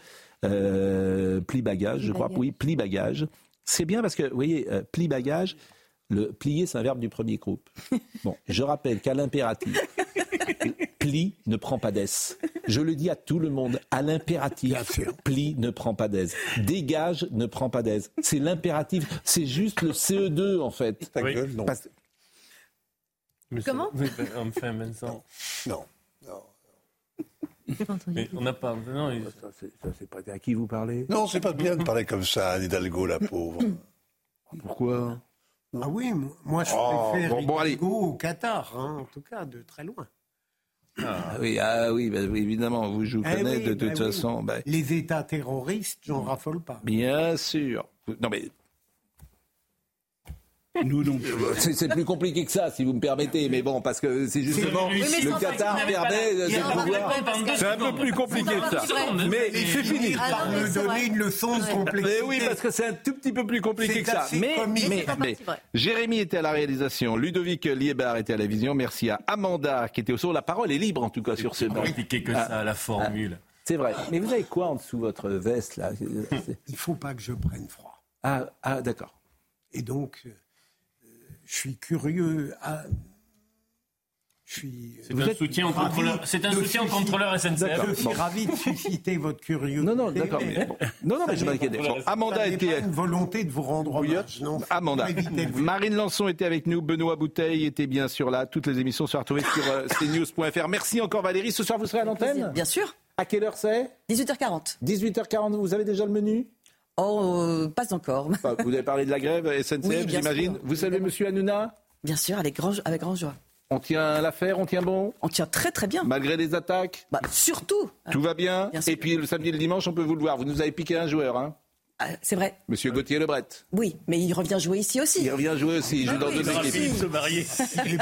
euh, plie bagage, je crois. Oui, plie bagage. C'est bien parce que, vous voyez, euh, plie bagage, le plier, c'est un verbe du premier groupe. [laughs] Bon, je rappelle qu'à l'impératif, plie ne prend pas d'ess. Je le dis à tout le monde, à l'impératif, plie ne prend pas d'aise. Dégage ne prend pas d'aise. C'est l'impératif, c'est juste le CE2 en fait. Ta gueule, non. Parce- Comment Oui, ben, Enfin, Vincent. Non. Mais on n'a pas. Non, il- Ça, c'est pas à qui vous parlez? Non, c'est pas bien de parler comme ça, Anne Hidalgo, la pauvre. Pourquoi? Ah oui, moi- je Oh, préfère bon, bon, allez. Au Qatar, hein, en tout cas, de très loin. Ah oui, ah oui, bah évidemment, vous, je vous Eh connais oui, de bah toute oui. façon. bah, Les États terroristes, j'en raffole pas. Bien sûr. Non mais. Nous non. C'est c'est plus compliqué que ça, si vous me permettez, mais bon, parce que c'est justement Oui, le Qatar n'avez de pouvoir. C'est un peu plus compliqué que ça. Mais c'est fini. par me donner une leçon de complexité. Mais oui, parce que c'est un tout petit peu plus compliqué C'est que ça. Mais, c'est. Jérémy était à la réalisation, Ludovic Liébar était à la vision. Merci à Amanda qui était au son. La parole est libre en tout cas sur ce banc. compliqué que Ah, ça, la formule. ah, C'est vrai. Mais vous avez quoi en dessous de votre veste là? Il faut pas que je prenne froid. Ah, ah d'accord. Et donc, euh, je suis curieux à. Suis. C'est un soutien au contrôleur- c'est un soutien au contrôleur SNCF. Je suis Bon. ravi de susciter votre curiosité. Non, non, d'accord, mais bon. [laughs] Non, non, mais je m'inquiète. Bon, Amanda était- pas une volonté de vous rendre hommage. Non, Amanda. Marine Lançon était avec nous, Benoît Bouteille était bien sûr là. Toutes les émissions sont retrouvées sur euh, [laughs] cnews.fr. Merci encore Valérie. Ce soir, vous serez à l'antenne? Bien sûr. À quelle heure c'est? 18h40. 18h40, vous avez déjà le menu? Oh, euh, pas encore. Vous avez parlé de la grève [laughs] SNCF, Oui, j'imagine. Vous savez, monsieur Hanouna Bien sûr, avec grand, avec grand joie. On tient l'affaire, on tient bon On tient très très bien. Malgré les attaques Bah, surtout. Tout va bien. Et puis le samedi et le dimanche, on peut vous le voir. Vous nous avez piqué un joueur, hein Ah, C'est vrai. Monsieur Gauthier Lebret. Oui, mais il revient jouer ici aussi. Il revient jouer aussi, il joue Ah dans oui, deux il équipes. se marier.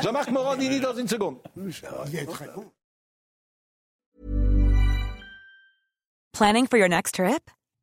Jean-Marc Morandini dans une seconde. Il est très bon. Planning for your next trip?